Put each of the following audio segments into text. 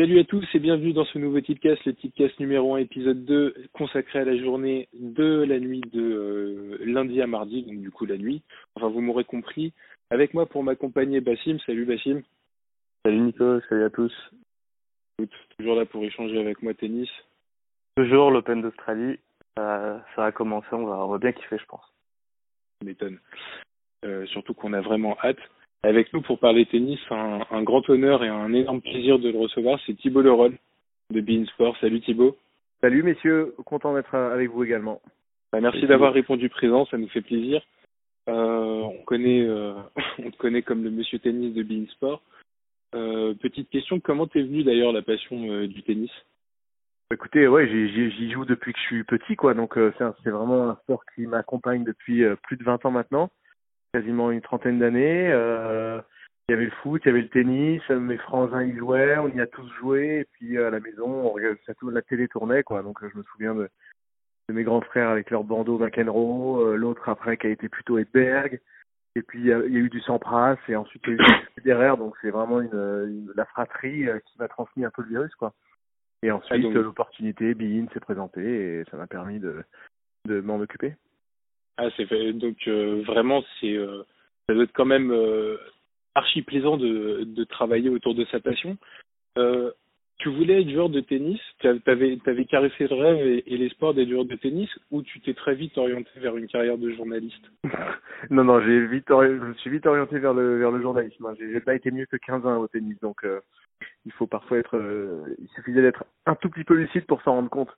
Salut à tous et bienvenue dans ce nouveau Tipcast, le Tipcast numéro 1, épisode 2, consacré à la journée de la nuit de euh, lundi à mardi, donc du coup la nuit. Enfin, vous m'aurez compris. Avec moi pour m'accompagner, Bassim. Salut Bassim. Salut Nico, salut à tous. Toujours là pour échanger avec moi tennis. Toujours l'Open d'Australie. Ça, ça a commencé, on va, on va bien kiffer, je pense. m'étonne. Euh, surtout qu'on a vraiment hâte. Avec nous pour parler tennis, un, un, grand honneur et un énorme plaisir de le recevoir, c'est Thibaut Leroll de Bein Sport. Salut Thibaut. Salut messieurs, content d'être avec vous également. Bah, merci d'avoir répondu présent, ça nous fait plaisir. Euh, on connaît, euh, on te connaît comme le monsieur tennis de Bein Sport. Euh, petite question, comment t'es venu d'ailleurs la passion euh, du tennis? Écoutez, ouais, j'y joue depuis que je suis petit, quoi. Donc euh, c'est vraiment un sport qui m'accompagne depuis plus de 20 ans maintenant, quasiment une trentaine d'années. il y avait le foot, il y avait le tennis, mes frangins y jouaient, on y a tous joué. Et puis à la maison, on regardait, ça, la télé tournait, quoi. Donc je me souviens de, de mes grands frères avec leur bandeau McEnroe, l'autre après qui a été plutôt Edberg. Et puis il y, a, eu du Sampras et ensuite il y a eu du Federer, donc c'est vraiment une, une, la fratrie euh, qui m'a transmis un peu le virus quoi. Et ensuite ah, l'opportunité Bein s'est présentée et ça m'a permis de de m'en occuper. Ah donc euh, vraiment euh, ça doit être quand même euh, archi plaisant de travailler autour de sa passion. Tu voulais être joueur de tennis, tu avais, caressé le rêve et, l'espoir d'être joueur de tennis, ou tu t'es très vite orienté vers une carrière de journaliste? Non, non, je me suis vite orienté vers le, journalisme. Hein. J'ai pas été mieux que 15 ans au tennis, donc il faut parfois être, il suffisait d'être un tout petit peu lucide pour s'en rendre compte.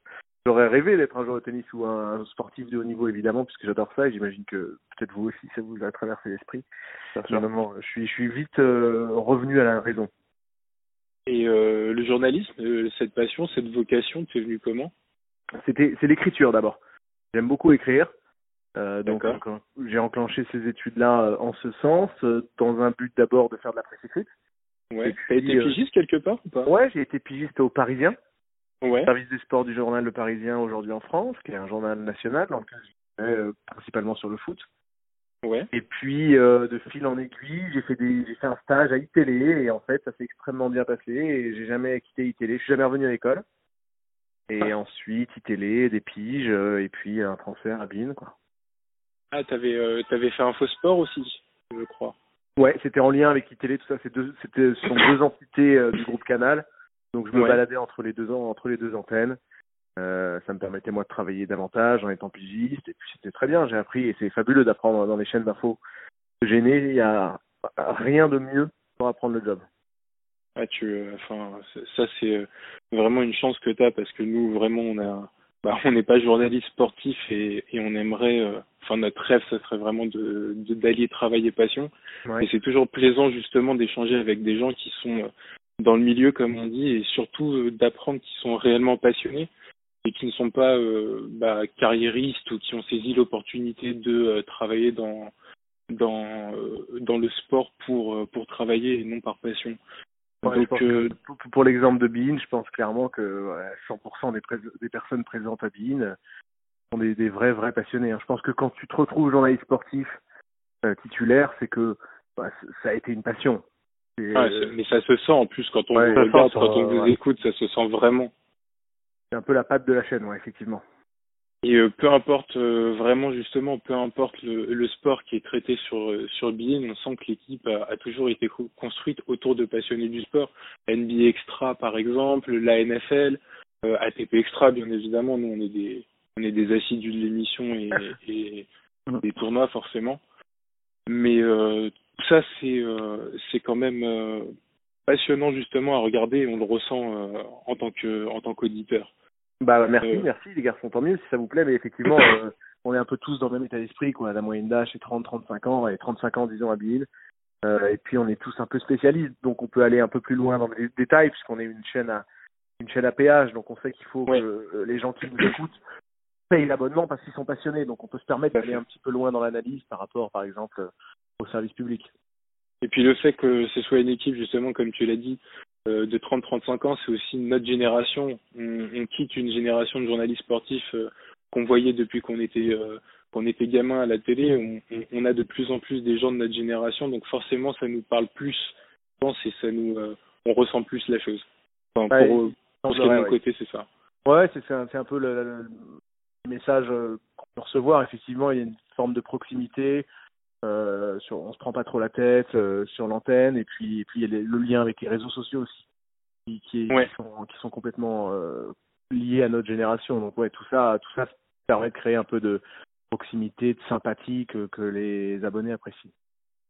J'aurais rêvé d'être un joueur de tennis ou un, sportif de haut niveau, évidemment, puisque j'adore ça et j'imagine que peut-être vous aussi, ça vous a traversé l'esprit. Je suis, je suis vite euh, revenu à la raison. Et euh, le journalisme, euh, cette passion, cette vocation, tu es venu comment? C'était c'est l'écriture d'abord. J'aime beaucoup écrire. Donc j'ai enclenché ces études-là en ce sens, dans un but d'abord de faire de la presse écrite. Ouais. T'as été pigiste quelque part ou pas? Ouais, j'ai été pigiste au Parisien. Ouais. Service des sports du journal Le Parisien aujourd'hui en France, qui est un journal national, euh, principalement sur le foot. Ouais. Et puis euh, de fil en aiguille, j'ai fait des j'ai fait un stage à iTélé et en fait ça s'est extrêmement bien passé et j'ai jamais quitté iTélé, je suis jamais revenu à l'école. Et ah. ensuite iTélé, des piges euh, et puis un transfert à BIN quoi. Ah, t'avais euh, t'avais fait un faux sport aussi, je crois. Ouais, c'était en lien avec iTélé, tout ça, c'est deux c'était ce sont deux entités euh, du groupe Canal. Donc je me baladais entre les deux entre les deux antennes. Euh, ça me permettait moi de travailler davantage en étant pigiste et puis c'était très bien. J'ai appris et c'est fabuleux d'apprendre dans les chaînes d'infos. Gêné, il y a rien de mieux pour apprendre le job. Ah tu, euh, enfin ça c'est euh, vraiment une chance que tu as parce que nous vraiment on a, bah, on n'est pas journaliste sportif et, et on aimerait, euh, enfin notre rêve ça serait vraiment de d'allier travail et passion. Ouais. Et c'est toujours plaisant justement d'échanger avec des gens qui sont dans le milieu comme on dit et surtout d'apprendre qu'ils sont réellement passionnés et qui ne sont pas euh, bah, carriéristes ou qui ont saisi l'opportunité de euh, travailler dans dans euh, dans le sport pour euh, pour travailler et non par passion. Ouais, Donc, pour, pour l'exemple de Bein, je pense clairement que ouais, 100% des, des personnes présentes à Bein sont des, des vrais vrais passionnés. Hein. Je pense que quand tu te retrouves journaliste sportif titulaire, c'est que bah, ça a été une passion. Ah, mais ça se sent en plus quand on ouais, vous regarde, sent, quand on vous écoute, ça se sent vraiment c'est un peu la patte de la chaîne, ouais, effectivement. Et euh, peu importe euh, vraiment justement, peu importe le, le, sport qui est traité sur euh, sur on sent que l'équipe a, a, toujours été construite autour de passionnés du sport. NBA Extra par exemple, la NFL, euh, ATP Extra bien évidemment. Nous on est des on est des assidus de l'émission et, et, mm. des tournois forcément. Mais euh, ça c'est c'est quand même passionnant justement à regarder. Et on le ressent en tant que en tant qu'auditeur. Bah merci, euh... merci les garçons, tant mieux si ça vous plaît, mais effectivement, euh, on est un peu tous dans le même état d'esprit, quoi. La moyenne d'âge c'est 30-35 ans, et 35 ans disons à Bill. Euh, et puis on est tous un peu spécialistes, donc on peut aller un peu plus loin dans les détails, puisqu'on est une chaîne à une chaîne à péage, donc on sait qu'il faut ouais. que euh, les gens qui nous écoutent payent l'abonnement parce qu'ils sont passionnés, donc on peut se permettre d'aller un petit peu loin dans l'analyse par rapport, par exemple, au service public. Et puis le fait que ce soit une équipe, justement, comme tu l'as dit, euh, de 30-35 ans, c'est aussi notre génération. On, on, quitte une génération de journalistes sportifs euh, qu'on voyait depuis qu'on était euh, qu'on était gamin à la télé. On, on, a de plus en plus des gens de notre génération, donc forcément ça nous parle plus, je pense, et ça nous on ressent plus la chose. Enfin, Ouais, pour, pour ce qui est de mon ouais. côté, c'est ça. Ouais, c'est un, peu le, le- le message euh, qu'on peut recevoir. Effectivement, il y a une forme de proximité. Euh, sur, on se prend pas trop la tête euh, sur l'antenne, et puis, et puis il y a les- le lien avec les réseaux sociaux aussi, qui, qui, est- Ouais. qui sont, qui sont complètement euh, liés à notre génération. Donc ouais, tout ça, tout ça permet de créer un peu de proximité, de sympathie que, que les abonnés apprécient.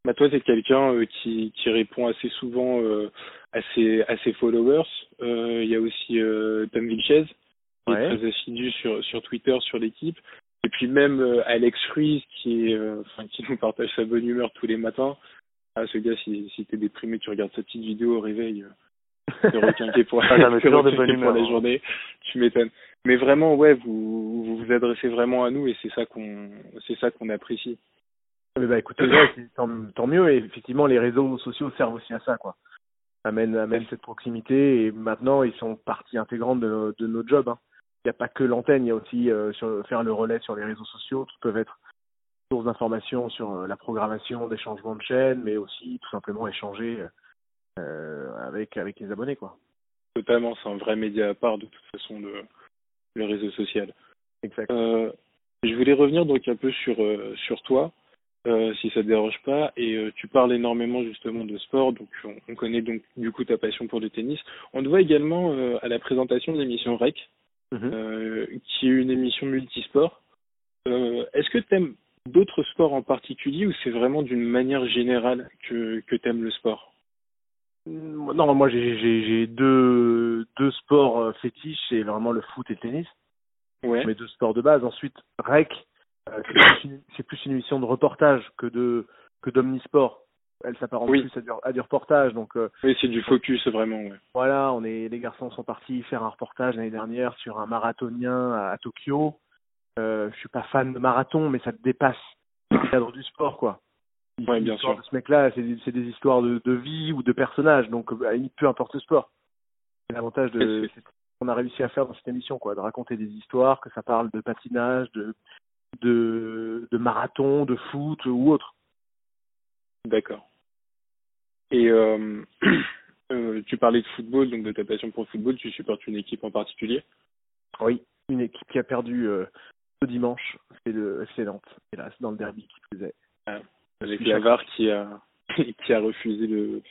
Bah toi, t'es quelqu'un euh, qui, qui répond assez souvent euh, à, ses, à ses followers. Euh, Il y a aussi Tom Vilches, qui Ouais. est très assidu sur, sur Twitter, sur l'équipe. Et puis même euh, Alex Ruiz, qui, est, euh, enfin, qui nous partage sa bonne humeur tous les matins. Ah, ce gars, si, si t'es déprimé, tu regardes sa petite vidéo au réveil. Euh, t'es requinqué pour, Ah, toujours de bonne pour humeur, la hein. journée. Tu m'étonnes. Mais vraiment, ouais, vous, vous vous adressez vraiment à nous et c'est ça qu'on, c'est ça qu'on apprécie. Mais bah écoutez, tant, tant mieux. Et effectivement, les réseaux sociaux servent aussi à ça, quoi. Amènent, amènent cette proximité. Et maintenant, ils sont partie intégrante de, nos- de nos jobs. hein. Il n'y a pas que l'antenne, il y a aussi euh, sur, faire le relais sur les réseaux sociaux qui peuvent être source d'informations sur euh, la programmation des changements de chaîne, mais aussi tout simplement échanger euh, avec avec les abonnés, quoi. Totalement, c'est un vrai média à part de toute façon le, le réseau social. Exact. Je voulais revenir donc un peu sur sur toi, euh, si ça te dérange pas. Et euh, tu parles énormément justement de sport, donc on, on connaît donc du coup ta passion pour le tennis. On te voit également euh, à la présentation de l'émission REC, Mhm. euh, qui est une émission multisport. Euh, Est-ce que tu aimes d'autres sports en particulier ou c'est vraiment d'une manière générale que que tu aimes le sport? Non, moi j'ai j'ai j'ai deux deux sports euh, fétiches, c'est vraiment le foot et le tennis. Ouais. mes deux sports de base. Ensuite, REC, euh, c'est plus, plus une émission de reportage que de que d'omnisport. Elle s'apparente Oui. plus à du, à du reportage. Donc euh, Oui, c'est du focus vraiment. Ouais. voilà, on est les garçons sont partis faire un reportage l'année dernière sur un marathonien à, à Tokyo. Euh, je suis pas fan de marathon, mais ça te dépasse le cadre du sport, quoi. Ouais, bien sûr. de ce mec-là, c'est des, c'est des histoires de, de vie ou de personnages, donc euh, limite, peu importe le sport. C'est l'avantage de c'est ce qu'on a réussi à faire dans cette émission, quoi, de raconter des histoires, que ça parle de patinage, de de, de marathon, de foot ou autre. D'accord. Et euh, euh, tu parlais de football, donc de ta passion pour le football, tu supportes une équipe en particulier? Oui, une équipe qui a perdu euh, ce dimanche, c'est le FC Nantes, hélas, dans le derby qui plus est. avec suis chaque- Lavar qui a qui a refusé le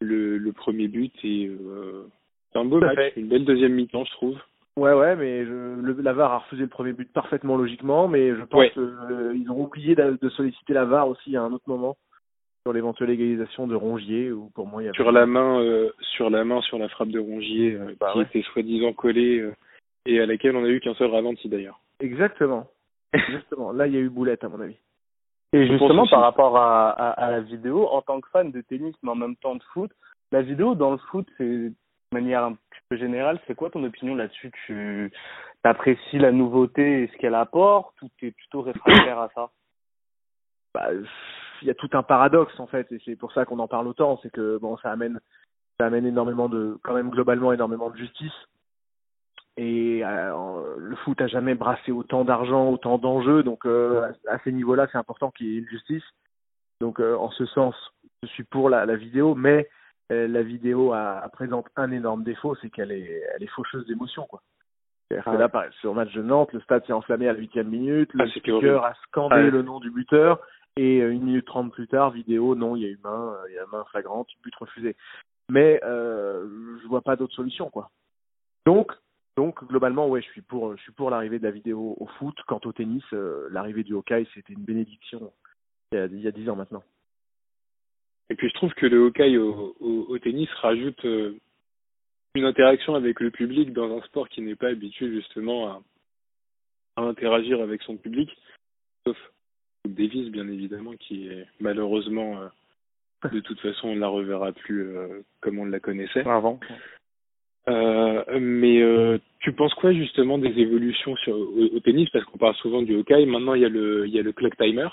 le, le premier but et euh, c'est un beau match, fait. une belle deuxième mi-temps, je trouve. Ouais, ouais, mais je, le, la VAR a refusé le premier but parfaitement logiquement, mais je pense Ouais. qu'ils ont oublié de, de solliciter la VAR aussi à un autre moment sur l'éventuelle égalisation de Rongier, où pour moi il y avait... Sur la main, euh, sur la main, sur la frappe de Rongier, euh, Bah qui ouais. était soi-disant collée euh, et à laquelle on a eu qu'un seul ralenti d'ailleurs. Exactement. Exactement. Là, il y a eu boulette, à mon avis. Et justement, par rapport à, à, à la vidéo, en tant que fan de tennis, mais en même temps de foot, la vidéo dans le foot, c'est de manière un petit peu générale, c'est quoi ton opinion là-dessus? Tu apprécies la nouveauté et ce qu'elle apporte ou tu es plutôt réfractaire à ça? Bah, il y a tout un paradoxe, en fait, et c'est pour ça qu'on en parle autant, c'est que, bon, ça amène, ça amène énormément de, quand même globalement énormément de justice. Et euh, le foot a jamais brassé autant d'argent, autant d'enjeux, donc euh, à ces niveaux-là, c'est important qu'il y ait une justice. Donc euh, en ce sens, je suis pour la, la vidéo, mais la vidéo a, a- présente un énorme défaut, c'est qu'elle est, elle est faucheuse d'émotion, quoi. C'est-à-dire que Ah ouais. là, sur le match de Nantes, le stade s'est enflammé à la huitième minute, le Ah, c'était horrible. speaker a scandé Ah ouais. le nom du buteur, et euh, une minute trente plus tard, vidéo, non, il y a eu main, euh, il y a main flagrante, but refusé. Mais euh, je vois pas d'autre solution, quoi. Donc, donc globalement, ouais, je suis pour, je suis pour l'arrivée de la vidéo au foot. Quant au tennis, euh, l'arrivée du hockey, c'était une bénédiction il y a, dix ans maintenant. Et puis je trouve que le hockey au, au, tennis rajoute une interaction avec le public dans un sport qui n'est pas habitué justement à, à interagir avec son public, sauf Davis bien évidemment qui est malheureusement euh, de toute façon on ne la reverra plus euh, comme on la connaissait. avant Euh, mais tu penses quoi justement des évolutions sur, au, au tennis? Parce qu'on parle souvent du hockey. Maintenant il y a le il y a le clock timer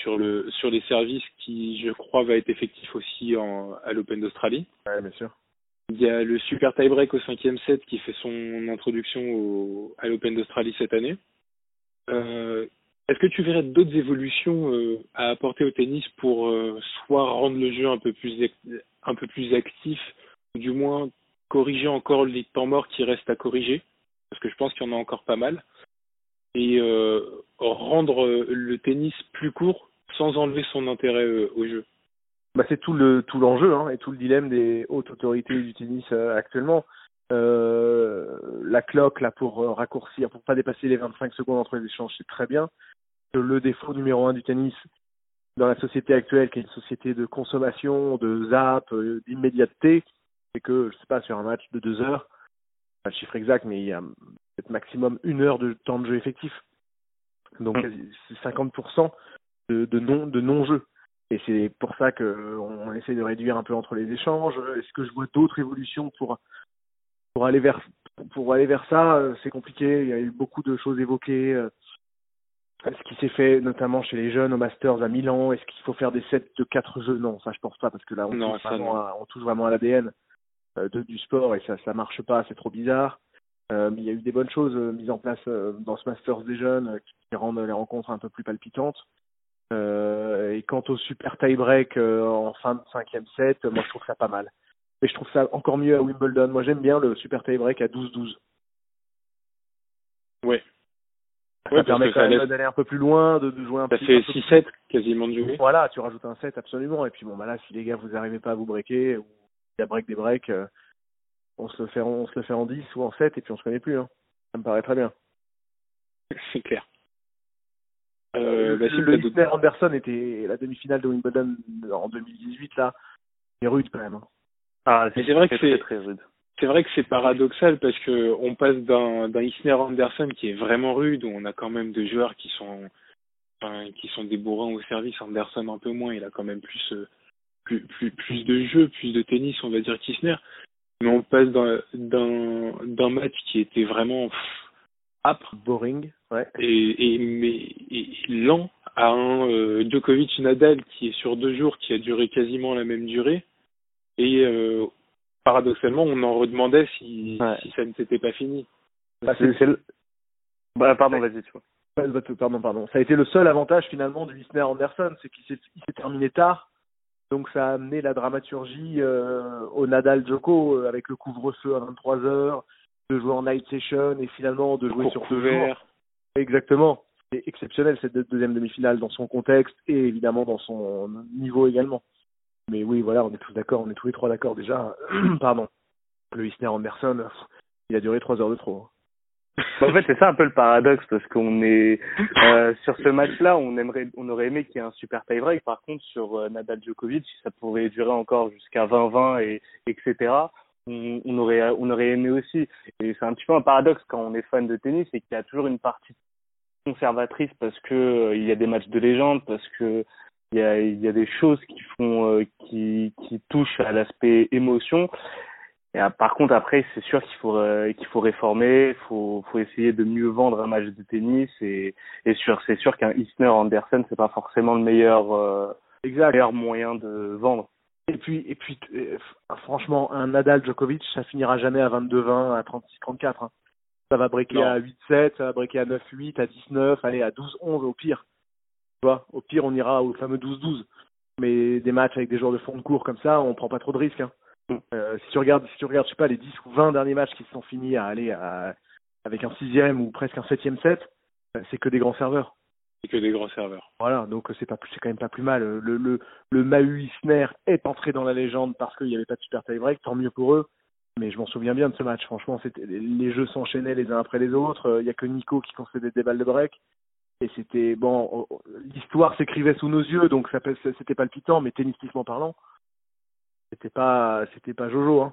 sur le sur les services qui je crois va être effectif aussi en, à l'Open d'Australie. Ouais, bien sûr. Il y a le super tie break au cinquième set qui fait son introduction au, à l'Open d'Australie cette année. Euh, Est-ce que tu verrais d'autres évolutions euh, à apporter au tennis pour euh, soit rendre le jeu un peu plus un peu plus actif, ou du moins corriger encore les temps morts qui restent à corriger, parce que je pense qu'il y en a encore pas mal, et euh, rendre le tennis plus court sans enlever son intérêt au jeu. Bah, c'est tout le tout l'enjeu hein, et tout le dilemme des hautes autorités du tennis actuellement. La cloque là pour raccourcir, pour pas dépasser les 25 secondes entre les échanges, c'est très bien. Le défaut numéro un du tennis dans la société actuelle, qui est une société de consommation, de zap, d'immédiateté, c'est que je sais pas sur un match de deux heures, pas le chiffre exact, mais il y a peut-être maximum une heure de temps de jeu effectif. Donc mm. c'est 50% de, de non de non jeu. Et c'est pour ça que on essaie de réduire un peu entre les échanges. Est-ce que je vois d'autres évolutions pour pour aller vers pour aller vers ça? C'est compliqué. Il y a eu beaucoup de choses évoquées. Ce qui s'est fait notamment chez les jeunes au Masters à Milan? Est-ce qu'il faut faire des sets de quatre jeux? Non, ça je pense pas parce que là on, touche, vraiment à, on touche vraiment à l'ADN euh, du sport et ça ça marche pas. C'est trop bizarre. Euh, mais il y a eu des bonnes choses euh, mises en place dans ce Masters des jeunes qui rendent les rencontres un peu plus palpitantes. Et quant au super tie-break en fin de cinquième set, moi je trouve ça pas mal. Mais je trouve ça encore mieux à Wimbledon. Moi j'aime bien le super tie-break à 12-12. Ouais. Ça permet quand même d'aller un peu plus loin, de, de jouer un ça petit fait 6-7 quasiment de jouer. Voilà, tu rajoutes un set absolument. Et puis bon, bah là, si les gars vous arrivez pas à vous breaker, ou il y a break des breaks, euh, on se le fait, on se le fait en 10 ou en 7 et puis on se connaît plus. Hein. Ça me paraît très bien. C'est clair. Euh, bah, le Isner Anderson était la demi-finale de Wimbledon en 2018 là, c'est rude quand même. Hein. Ah, c'est vrai que c'est très rude. C'est vrai que c'est paradoxal parce que on passe d'un d'un Isner Anderson qui est vraiment rude où on a quand même des joueurs qui sont enfin, qui sont des bourrins au service. Anderson un peu moins, il a quand même plus euh, plus plus plus de jeux, plus de tennis, on va dire qu'Isner. Mais on passe d'un d'un match qui était vraiment âpre, boring, ouais. et, et mais et lent à un euh, Djokovic Nadal qui est sur deux jours, qui a duré quasiment la même durée, et euh, paradoxalement, on en redemandait si, ouais. si ça ne s'était pas fini. Bah, c'est, c'est le... bah, pardon, vas-y, tu vois. Pardon, pardon. Ça a été le seul avantage finalement du Isner Anderson, c'est qu'il s'est, il s'est terminé tard. Donc ça a amené la dramaturgie euh, au Nadal Djoko euh, avec le couvre-feu à 23 heures, de jouer en night session et finalement de jouer sur deux jours. Exactement. C'est exceptionnel cette deuxième demi-finale dans son contexte et évidemment dans son niveau également. Mais oui, voilà, on est tous d'accord, on est tous les trois d'accord déjà. Pardon. Le Isner Anderson, il a duré trois heures de trop. en fait, c'est ça un peu le paradoxe parce qu'on est euh, sur ce match-là, on aimerait, on aurait aimé qu'il y ait un super tie-break. Par contre, sur euh, Nadal Djokovic, ça pourrait durer encore jusqu'à 20-20 et etc on, aurait on aurait aimé aussi. Et c'est un petit peu un paradoxe quand on est fan de tennis et qu'il y a toujours une partie conservatrice parce que euh, il y a des matchs de légende, parce que il y a, il y a des choses qui font euh, qui, qui touchent à l'aspect émotion. Et euh, par contre après c'est sûr qu'il faut qu'il faut réformer, il faut faut essayer de mieux vendre un match de tennis et et sûr c'est sûr qu'un Isner Anderson c'est pas forcément le meilleur exact. meilleur moyen de vendre. Et puis, et puis euh, franchement, un Nadal Djokovic, ça finira jamais à 22-20, à 36-34. Hein. Ça va breaker non. à 8-7, ça va breaker à 9-8, à 19, allez, à 12-11 au pire. Tu vois, au pire, on ira au fameux 12-12. Mais des matchs avec des joueurs de fond de cours comme ça, on prend pas trop de risques. Hein. Mm. Euh, si tu regardes, si tu regardes, je sais pas, les 10 ou 20 derniers matchs qui se sont finis à aller à, avec un sixième ou presque un septième set, euh, c'est que des grands serveurs que des grands serveurs. Voilà, donc c'est pas c'est quand même pas plus mal. Le le le Mahu Isner est entré dans la légende parce qu'il n'y avait pas de super tie break, tant mieux pour eux. Mais je m'en souviens bien de ce match. Franchement, c'était les jeux s'enchaînaient les uns après les autres. Il y a que Nico qui concédait des balles de break. Et c'était bon, l'histoire s'écrivait sous nos yeux, donc ça c'était palpitant, mais tennistiquement parlant, c'était pas c'était pas Jojo. Hein.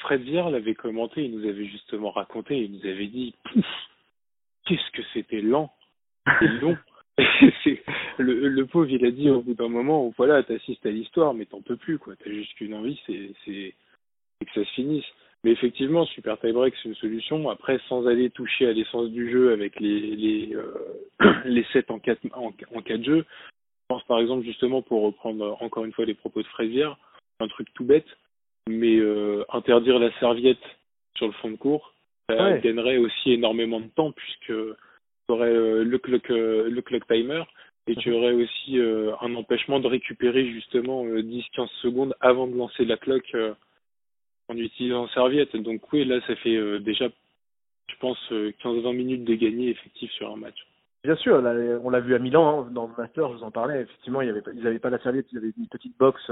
Fred Vier l'avait commenté, il nous avait justement raconté, il nous avait dit, qu'est-ce que c'était lent c'est long. le, le pauvre, il a dit au bout d'un moment, voilà, t'assistes à l'histoire, mais t'en peux plus, quoi. T'as juste qu'une envie, c'est, c'est, que ça se finisse. Mais effectivement, Super Tie Break, c'est une solution. Après, sans aller toucher à l'essence du jeu avec les, les, euh, les sets en quatre, en, en quatre jeux, je pense par exemple, justement, pour reprendre encore une fois les propos de Frazier, un truc tout bête, mais euh, interdire la serviette sur le fond de cours, ça ouais. gagnerait aussi énormément de temps puisque tu aurais euh, le clock le clock timer et tu aurais aussi un empêchement de récupérer justement 10-15 secondes avant de lancer la clock en utilisant serviette. Donc oui, là, ça fait déjà, je pense, 15-20 minutes de gagner effectif sur un match. Bien sûr, on l'a vu à Milan, hein, dans le master, je vous en parlais, effectivement, il y avait, ils n'avaient pas la serviette, ils avaient une petite box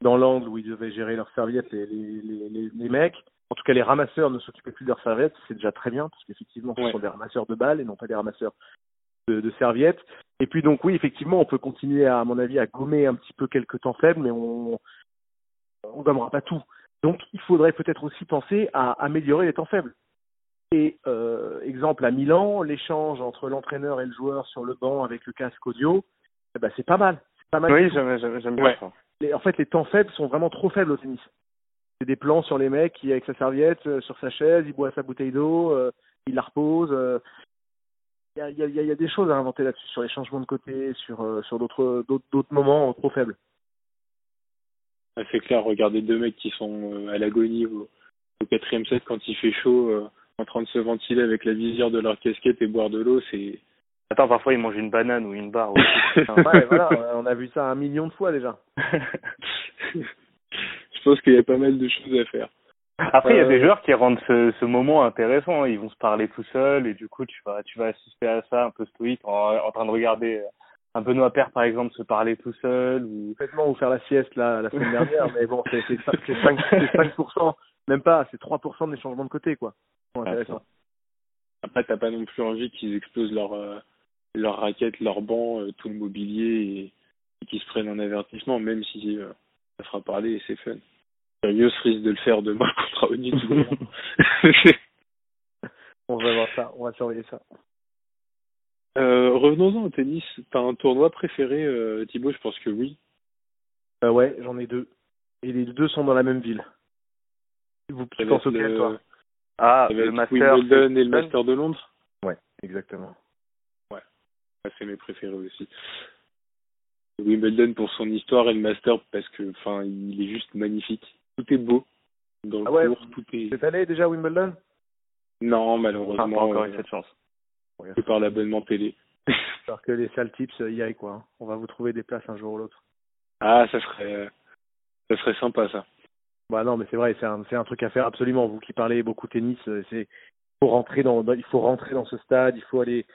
dans l'angle où ils devaient gérer leurs serviettes, les, les, les, les mecs. En tout cas, les ramasseurs ne s'occupaient plus de leurs serviettes, c'est déjà très bien, parce qu'effectivement, ce sont des ramasseurs de balles et non pas des ramasseurs de, de, serviettes. Et puis donc oui, effectivement, on peut continuer à, à mon avis à gommer un petit peu quelques temps faibles, mais on on gommera pas tout. Donc il faudrait peut-être aussi penser à améliorer les temps faibles. Et euh, exemple à Milan, l'échange entre l'entraîneur et le joueur sur le banc avec le casque audio, eh ben c'est pas mal. C'est pas mal. Oui, j'aime bien ça. en fait, les temps faibles sont vraiment trop faibles au tennis. C'est des plans sur les mecs qui, avec sa serviette, euh, sur sa chaise, il boit sa bouteille d'eau, euh, il la repose. Euh, il y, a, y, a, y, a, des choses à inventer là-dessus, sur les changements de côté, sur, euh, sur d'autres, d'autres, moments trop faibles. C'est clair, regardez deux mecs qui sont à l'agonie au, au quatrième set quand il fait chaud, en train de se ventiler avec la visière de leur casquette et boire de l'eau, c'est Attends, parfois ils mangent une banane ou une barre. Aussi. ouais, voilà, on a vu ça un million de fois déjà. Je pense qu'il y a pas mal de choses à faire. Après, il y a des euh, joueurs qui rendent ce, ce moment intéressant. Ils vont se parler tout seuls et du coup, tu vas, tu vas assister à ça un peu stoïque en, en train de regarder un Benoît Père, par exemple, se parler tout seul. Ou... Complètement, ou faire la sieste là, la semaine dernière. mais bon, c'est 5%, 5%, même pas, c'est 3% des changements de côté, quoi. Bon, intéressant. Après, t'as pas non plus envie qu'ils explosent leur, euh, leur raquette, leur banc, euh, tout le mobilier et, qu'ils se prennent un avertissement, même si euh, ça fera parler et c'est fun. Sérieux risque de le faire demain contre Oni On va voir ça, on va surveiller ça. Euh, Revenons-en au tennis. T'as un tournoi préféré, euh, Thibaut Je pense que oui. Euh, ouais, j'en ai deux. Et les deux sont dans la même ville. Vous pensez auquel, toi? Ah, le Master. Wimbledon et le Master de Londres? Ouais, exactement. Ouais, c'est mes préférés aussi. Wimbledon pour son histoire et le Master parce que, enfin, il est juste magnifique. Tout est beau dans le ah cours, tout est. C'est allé déjà à Wimbledon? Non, malheureusement. pas encore eu cette chance. C'est par l'abonnement télé. J'espère que les sales tips y aillent quoi. Hein. On va vous trouver des places un jour ou l'autre. Ah, ça serait, ça serait sympa ça. Bah non, mais c'est vrai, c'est un, c'est un truc à faire absolument. Vous qui parlez beaucoup tennis, euh, c'est faut rentrer dans, il faut rentrer dans ce stade, il faut aller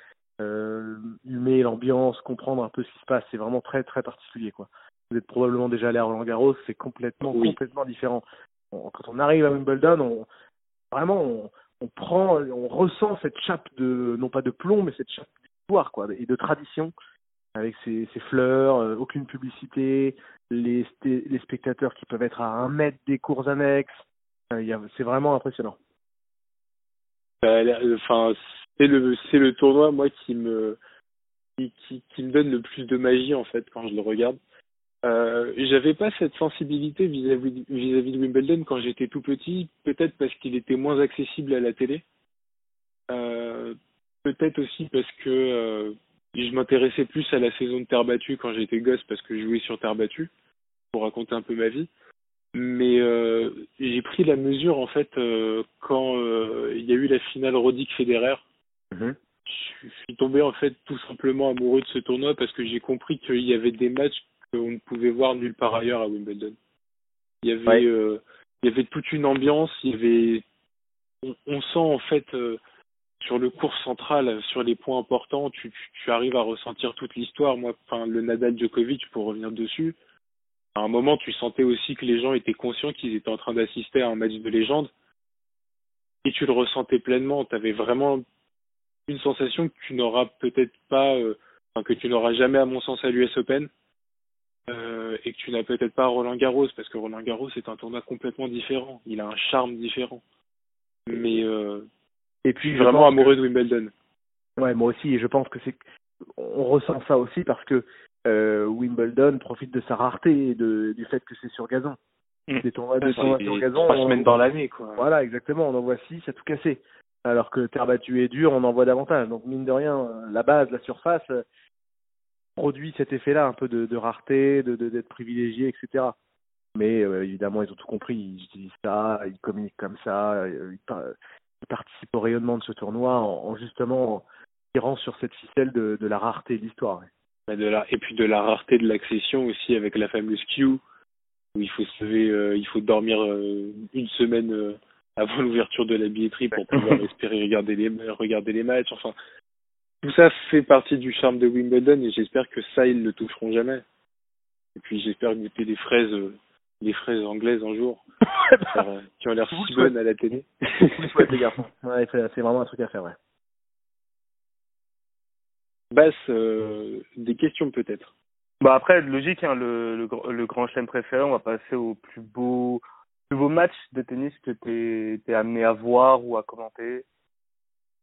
euh, humer l'ambiance, comprendre un peu ce qui se passe. C'est vraiment très très particulier quoi. Vous êtes probablement déjà allé à Roland Garros, c'est complètement complètement différent. quand on arrive à Wimbledon, on vraiment on, on prend, on ressent cette chape de non pas de plomb, mais cette chape d'histoire quoi et de tradition avec ses, ses fleurs, euh, aucune publicité, les, les spectateurs qui peuvent être à un mètre des cours annexes. Euh, c'est vraiment impressionnant. Euh, enfin, c'est le c'est le tournoi moi qui me qui, qui, me donne le plus de magie en fait quand je le regarde. Euh, j'avais pas cette sensibilité vis-à-vis vis-à-vis de Wimbledon quand j'étais tout petit, peut-être parce qu'il était moins accessible à la télé. Euh, peut-être aussi parce que euh, je m'intéressais plus à la saison de terre battue quand j'étais gosse parce que je jouais sur terre battue pour raconter un peu ma vie. Mais j'ai pris la mesure en fait quand il y a eu la finale Rodic Federer. Mm-hmm. Je suis tombé en fait tout simplement amoureux de ce tournoi parce que j'ai compris qu'il y avait des matchs qu'on ne pouvait voir nulle part ailleurs à Wimbledon. Il y avait ouais. euh, il y avait toute une ambiance, il y avait on, on sent en fait euh, sur le cours central, sur les points importants, tu, tu, tu arrives à ressentir toute l'histoire. Moi, enfin, le Nadal Djokovic, pour revenir dessus, à un moment, tu sentais aussi que les gens étaient conscients qu'ils étaient en train d'assister à un match de légende. Et tu le ressentais pleinement. Tu avais vraiment une sensation que tu n'auras peut-être pas, euh, que tu n'auras jamais, à mon sens, à l'US Open. Euh, et que tu n'as peut-être pas Roland Garros, parce que Roland Garros est un tournoi complètement différent. Il a un charme différent. Mais euh, et puis vraiment amoureux de Wimbledon. Ouais, moi aussi, et je pense que c'est on ressent ça aussi parce que euh, Wimbledon profite de sa rareté et de, du fait que c'est sur gazon. Mmh. Des tournois, des tournois sur gazon. Trois semaines dans l'année, quoi. Voilà, exactement. On en voit six à tout casser. Alors que terre battue et dure, on en voit davantage. Donc mine de rien, la base, la surface produit cet effet-là, un peu de, de rareté, de d'être privilégié, etc. Mais euh, évidemment, ils ont tout compris. Ils utilisent ça, ils communiquent comme ça, euh, ils, ils participent au rayonnement de ce tournoi en, en justement tirant sur cette ficelle de, de la rareté de l'histoire. De la, et puis de la rareté de l'accession aussi avec la fameuse Q où il faut se lever, il faut dormir une semaine avant l'ouverture de la billetterie pour pouvoir espérer regarder les regarder les matchs. Enfin, tout ça fait partie du charme de Wimbledon et j'espère que ça ils le toucheront jamais. Et puis j'espère goûter les fraises les fraises anglaises un jour euh, qui ont l'air si bonnes à la télé. les garçons. Ouais, c'est vraiment un truc à faire, ouais. Basse, euh, des questions peut-être. Bah après, logique, hein, le, le, le grand chelem préféré, on va passer au plus beau, plus beau match de tennis que tu es, amené à voir ou à commenter.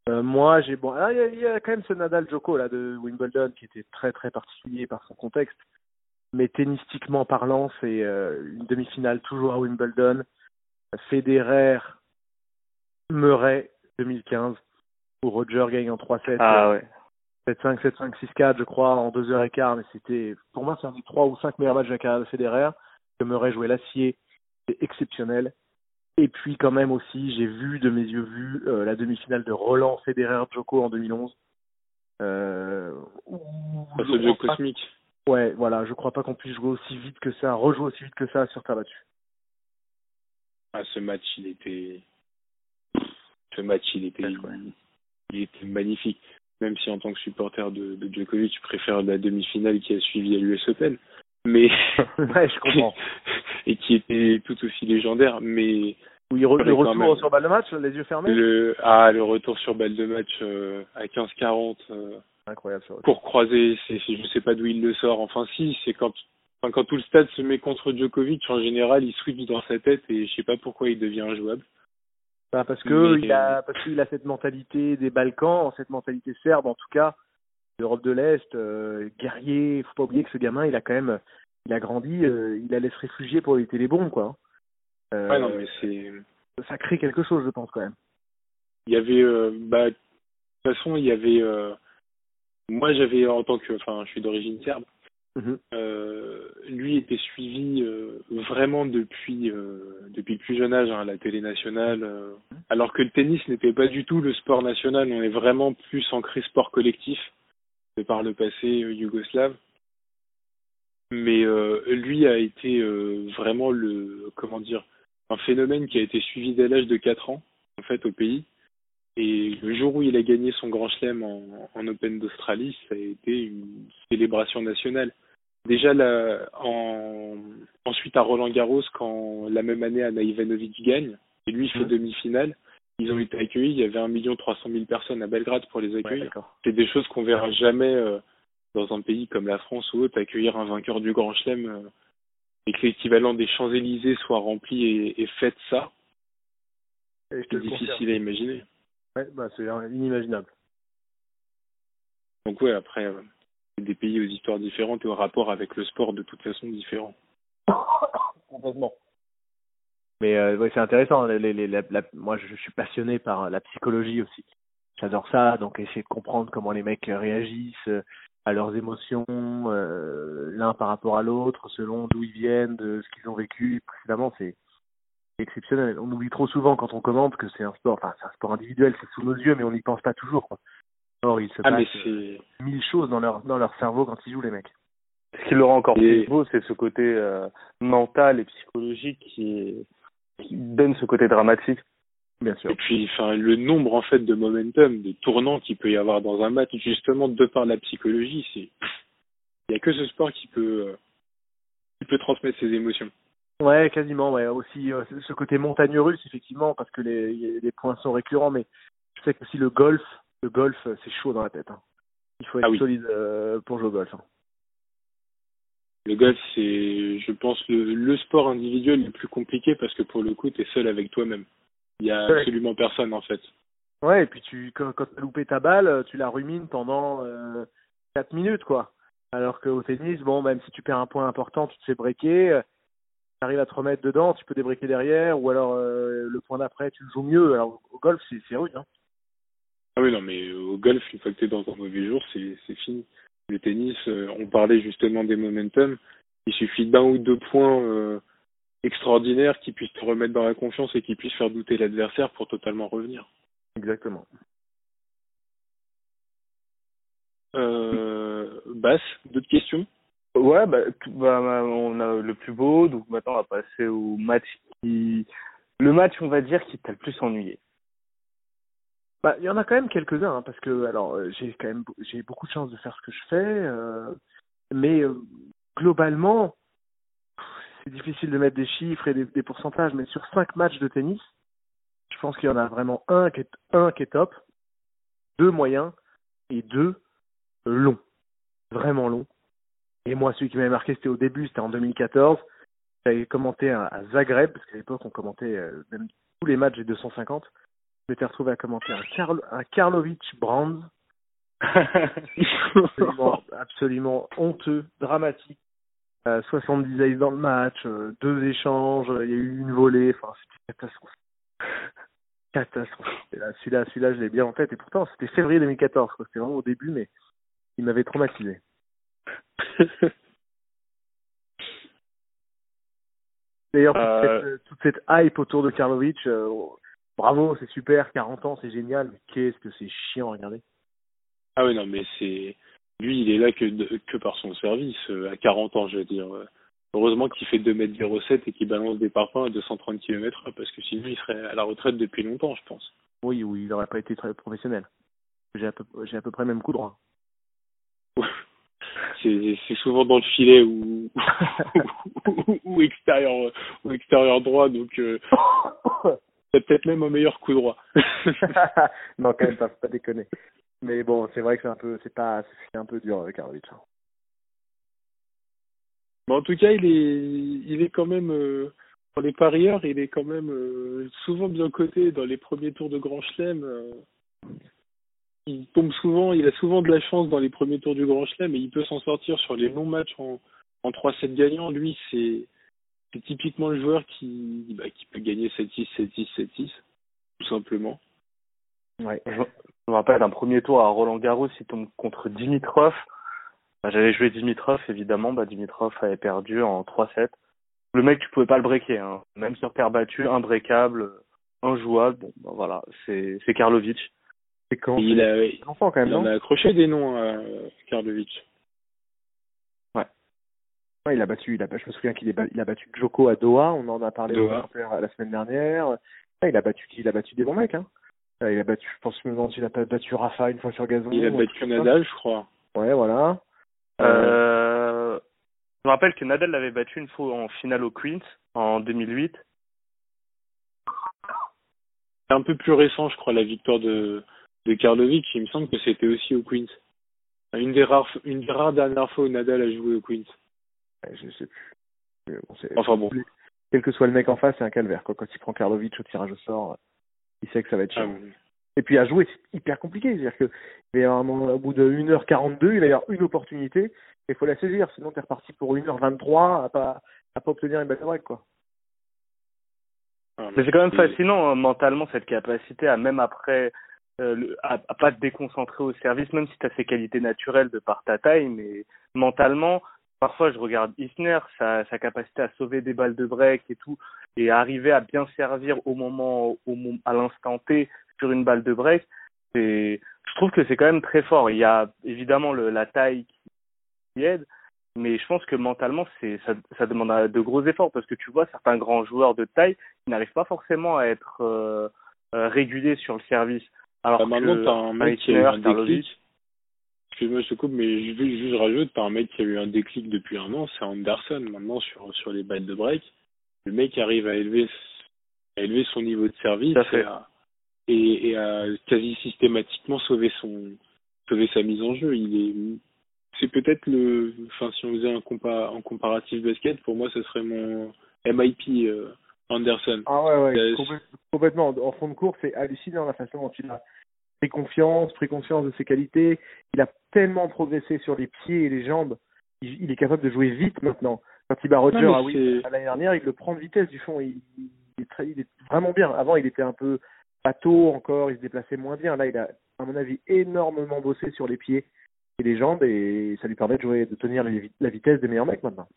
Euh, moi, j'ai bon, ah, il y, a quand même ce Nadal Joko là de Wimbledon qui était très très particulier par son contexte mais tennistiquement parlant, c'est euh, une demi-finale toujours à Wimbledon. Federer, Murray 2015, où Roger gagne en 3-7. Ah ouais. 7-5, 7-5, 6-4, je crois, en 2h15, mais c'était, pour moi, c'est un des 3 ou 5 meilleurs matchs de la carrière de Federer. Que Murray jouait l'acier, c'est exceptionnel. Et puis, quand même aussi, j'ai vu de mes yeux vus euh, la demi-finale de Roland Federer-Joko en 2011. Euh, ce jeu cosmique. Ouais, voilà, je crois pas qu'on puisse jouer aussi vite que ça, rejouer aussi vite que ça sur terre battue. Ah, ce match, il était, ce match, il était, il était magnifique. Même si en tant que supporter de, de Djokovic, je préfère la demi-finale qui a suivi à l'US Open, mais ouais, je comprends. et qui était tout aussi légendaire, mais oui, le retour sur balle de match, les yeux fermés. Le ah, le retour sur balle de match euh, à 15-40. Euh, Incroyable ça. Pour croiser, c'est, je sais pas d'où il le sort. Enfin si, c'est quand enfin, quand tout le stade se met contre Djokovic, en général, il switch dans sa tête et je sais pas pourquoi il devient injouable. Bah parce que il a parce qu'il a cette mentalité des Balkans, cette mentalité serbe en tout cas, d'Europe de l'Est, euh, guerrier. Faut pas oublier que ce gamin, il a quand même, il a grandi, euh, il allait se réfugier pour éviter les bombes quoi. Euh, ouais non mais c'est. Ça crée quelque chose, je pense quand même. Il y avait, euh, bah de toute façon, il y avait moi, j'avais en tant que, enfin, je suis d'origine serbe. Mhm. Euh, lui était suivi euh, vraiment depuis euh, depuis le plus jeune âge hein, à la télé nationale, euh, alors que le tennis n'était pas du tout le sport national. On est vraiment plus ancré sport collectif par le passé yougoslave. Mais lui a été vraiment le comment dire un phénomène qui a été suivi dès l'âge de 4 ans en fait au pays et le jour où il a gagné son grand chelem en, en Open d'Australie, ça a été une célébration nationale. Déjà, là, en, ensuite à Roland Garros, quand la même année Anna Ivanovic gagne, et lui fait demi-finale, ils ont été accueillis, il y avait 1 300 000 personnes à Belgrade pour les accueillir. c'est des choses qu'on verra jamais euh, dans un pays comme la France ou autre, accueillir un vainqueur du Grand Chelem euh, et que l'équivalent des Champs-Élysées soit rempli et, et fait ça. C'est difficile à imaginer. Ouais, bah c'est inimaginable. Donc ouais, après, euh, des pays aux histoires différentes et au rapport avec le sport de toute façon différent. Complètement. Mais euh, ouais, c'est intéressant. Les, les, la, moi, je, suis passionné par la psychologie aussi. J'adore ça. Donc, essayer de comprendre comment les mecs réagissent à leurs émotions, euh, l'un par rapport à l'autre, selon d'où ils viennent, de ce qu'ils ont vécu précédemment, c'est exceptionnel. On oublie trop souvent quand on commente que c'est un sport, enfin c'est un sport individuel, c'est sous nos yeux, mais on n'y pense pas toujours. Quoi. Or, il se ah, passe euh, mille choses dans leur dans leur cerveau quand ils jouent les mecs. Ce qui le rend encore plus beau, c'est ce côté euh, mental et psychologique qui, qui donne ce côté dramatique. Bien sûr. Et puis, enfin, le nombre en fait de momentum, de tournants qu'il peut y avoir dans un match, justement de par la psychologie, c'est il y a que ce sport qui peut euh, qui peut transmettre ses émotions. Ouais, quasiment. Ouais, aussi euh, ce côté montagne russe, effectivement, parce que les, les points sont récurrents, mais je sais que aussi le golf, le golf, euh, c'est chaud dans la tête. Hein. Il faut être ah solide euh, pour jouer au golf. Hein. Le golf, c'est, je pense, le, le, sport individuel le plus compliqué parce que pour le coup, tu es seul avec toi-même. Il y a absolument personne en fait. Ouais, et puis tu, quand, quand tu as loupé ta balle, tu la rumines pendant euh, 4 minutes, quoi. Alors qu'au tennis, bon, même si tu perds un point important, tu te fais breaker arrives à te remettre dedans, tu peux débriquer derrière, ou alors euh, le point d'après, tu le joues mieux. Alors au golf, c'est rude. Hein. Ah oui, non, mais au golf, une fois que tu es dans un mauvais jour, c'est fini. Le tennis, euh, on parlait justement des momentum. Il suffit d'un ou deux points euh, extraordinaires qui puissent te remettre dans la confiance et qui puissent faire douter l'adversaire pour totalement revenir. Exactement. Euh, Basse, d'autres questions? Ouais, bah, bah, on a le plus beau, donc maintenant on va passer au match qui, le match on va dire qui t'a le plus ennuyé. Bah, il y en a quand même quelques-uns, hein, parce que alors euh, j'ai quand même j'ai beaucoup de chance de faire ce que je fais, euh, mais euh, globalement, c'est difficile de mettre des chiffres et des, pourcentages, mais sur cinq matchs de tennis, je pense qu'il y en a vraiment un qui est un qui est top, deux moyens et deux longs, vraiment longs. Et moi, celui qui m'avait marqué, c'était au début, c'était en 2014. J'avais commenté à, Zagreb, parce qu'à l'époque, on commentait même tous les matchs des 250 je m'étais retrouvé à commenter un, Karl, un Karlovic Brands. absolument, absolument honteux, dramatique. Euh, 70 aces dans le match, euh, deux échanges, il y a eu une volée, enfin c'était catastrophique. Catastrophique. Là, celui-là, celui-là, je l'ai bien en tête. Et pourtant, c'était février 2014, quoi. C'était vraiment au début, mais il m'avait traumatisé. D'ailleurs, toute, euh... cette, toute, cette, hype autour de Karlovic, euh, bravo, c'est super, 40 ans, c'est génial, mais qu'est-ce que c'est chiant à regarder. Ah oui, non, mais c'est. Lui, il est là que, que par son service, euh, à 40 ans, je veux dire. Heureusement qu'il fait 2m07 et qu'il balance des parpaings à 230 km parce que sinon il serait à la retraite depuis longtemps, je pense. Oui, oui, il n'aurait pas été très professionnel. J'ai à peu, j'ai à peu près le même coup droit. c'est, c'est souvent dans le filet ou, ou, ou, extérieur, ou extérieur droit, donc euh, c'est peut-être même un meilleur coup droit. non, quand même pas, pas déconner. Mais bon, c'est vrai que c'est un peu, c'est pas, c'est un peu dur avec Arvic. Mais en tout cas, il est, il est quand même, euh, pour les parieurs, il est quand même euh, souvent bien coté dans les premiers tours de Grand Chelem. Euh, il tombe souvent, il a souvent de la chance dans les premiers tours du Grand Chelem et il peut s'en sortir sur les longs matchs en, en 3-7 gagnants. Lui, c'est, c'est typiquement le joueur qui, bah, qui peut gagner 7-6, 7-6, 7-6, tout simplement. Ouais. Je, je me rappelle d'un premier tour à Roland Garros, il tombe contre Dimitrov. Bah, J'avais joué Dimitrov, évidemment. Bah, Dimitrov avait perdu en 3-7. Le mec, tu pouvais pas le breaker. Hein. Même sur terre battue, imbreakable, injouable. Bon, bah, voilà, c'est c'est Karlovic. C'est quand il, a, il, quand même, il en a accroché des noms à Karlovic. Il a battu. Il a, je me souviens qu'il il a battu Joko à Doha. On en a parlé Doha. la semaine dernière. Ouais, il a battu qui? Il a battu des bons mecs. Hein. Il a battu, je pense, me il a battu Rafa une fois sur gazon. Il a battu Nadal, je crois. Ouais, voilà. Euh, je me rappelle que Nadal l'avait battu une fois en finale au Queens en 2008. C'est un peu plus récent, je crois, la victoire de, de Karlovic. Il me semble que c'était aussi au Queens. Une des rares, une des rares dernières fois où Nadal a joué au Queens. Je sais plus. Bon, enfin bon. Quel que soit le mec en face, c'est un calvaire. Quoi. Quand il prend Karlovic au tirage au sort, il sait que ça va être chiant. Ah, oui. Et puis à jouer, c'est hyper compliqué. C'est-à-dire que il va y avoir, au bout de 1h42, il va y avoir une opportunité, et il faut la saisir. Sinon, tu es reparti pour 1h23 à pas, à pas obtenir une balle de break, quoi. Ah, mais c'est quand même fascinant hein, mentalement cette capacité à même après euh, le, à, à, pas te déconcentrer au service, même si tu as ces qualités naturelles de par ta taille, mais mentalement, parfois je regarde Isner, sa, sa capacité à sauver des balles de break et tout, et à arriver à bien servir au moment, au, à l'instant T sur une balle de break, c'est, je trouve que c'est quand même très fort. Il y a évidemment le, la taille qui aide, mais je pense que mentalement, c'est, ça, ça demande de gros efforts parce que tu vois certains grands joueurs de taille qui n'arrivent pas forcément à être euh, euh, réguliers sur le service. Alors bah, maintenant, t'as un mec qui a eu un déclic. Excuse-moi, je te coupe, mais je veux juste rajouter, t'as un mec qui a eu un déclic depuis un an, c'est Anderson maintenant sur sur les balles de break. Le mec arrive à élever à élever son niveau de service et à, et, et a quasi systématiquement sauvé son sauvé sa mise en jeu. Il est c'est peut-être le enfin si on faisait un compa un comparatif basket pour moi ce serait mon MIP euh, Anderson. Ah ouais ouais euh, complètement en fond de cours c'est hallucinant la façon dont il a pris confiance, pris conscience de ses qualités, il a tellement progressé sur les pieds et les jambes, il, il est capable de jouer vite maintenant. Quand il bat Roger ah oui, l'année dernière, il le prend de vitesse du fond, il, il, est très, il est vraiment bien. Avant, il était un peu bateau encore, il se déplaçait moins bien. Là, il a, à mon avis, énormément bossé sur les pieds et les jambes et ça lui permet de jouer, de tenir la vitesse des meilleurs mecs maintenant.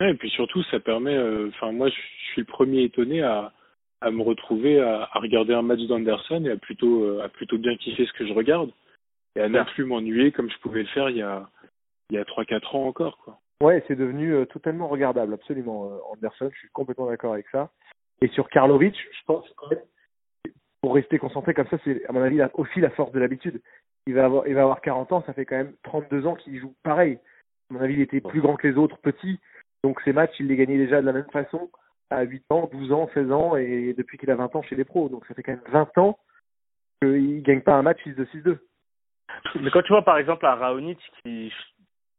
Ouais, et puis surtout, ça permet, enfin, euh, moi, je suis le premier étonné à, à me retrouver à, à regarder un match d'Anderson et à plutôt, euh, à plutôt bien kiffer ce que je regarde et à ne plus m'ennuyer comme je pouvais le faire il y a, il y a 3-4 ans encore, quoi. Ouais, c'est devenu euh, totalement regardable, absolument. Euh, Anderson, je suis complètement d'accord avec ça. Et sur Karlovic, je pense quand même, pour rester concentré comme ça, c'est à mon avis aussi la force de l'habitude. Il va avoir, il va avoir 40 ans, ça fait quand même 32 ans qu'il joue pareil. À mon avis, il était plus grand que les autres, petit. Donc ces matchs, il les gagnait déjà de la même façon à 8 ans, 12 ans, 16 ans et depuis qu'il a 20 ans chez les pros. Donc ça fait quand même 20 ans qu'il gagne pas un match 6-2, 6-2. Mais quand tu vois par exemple un Raonic qui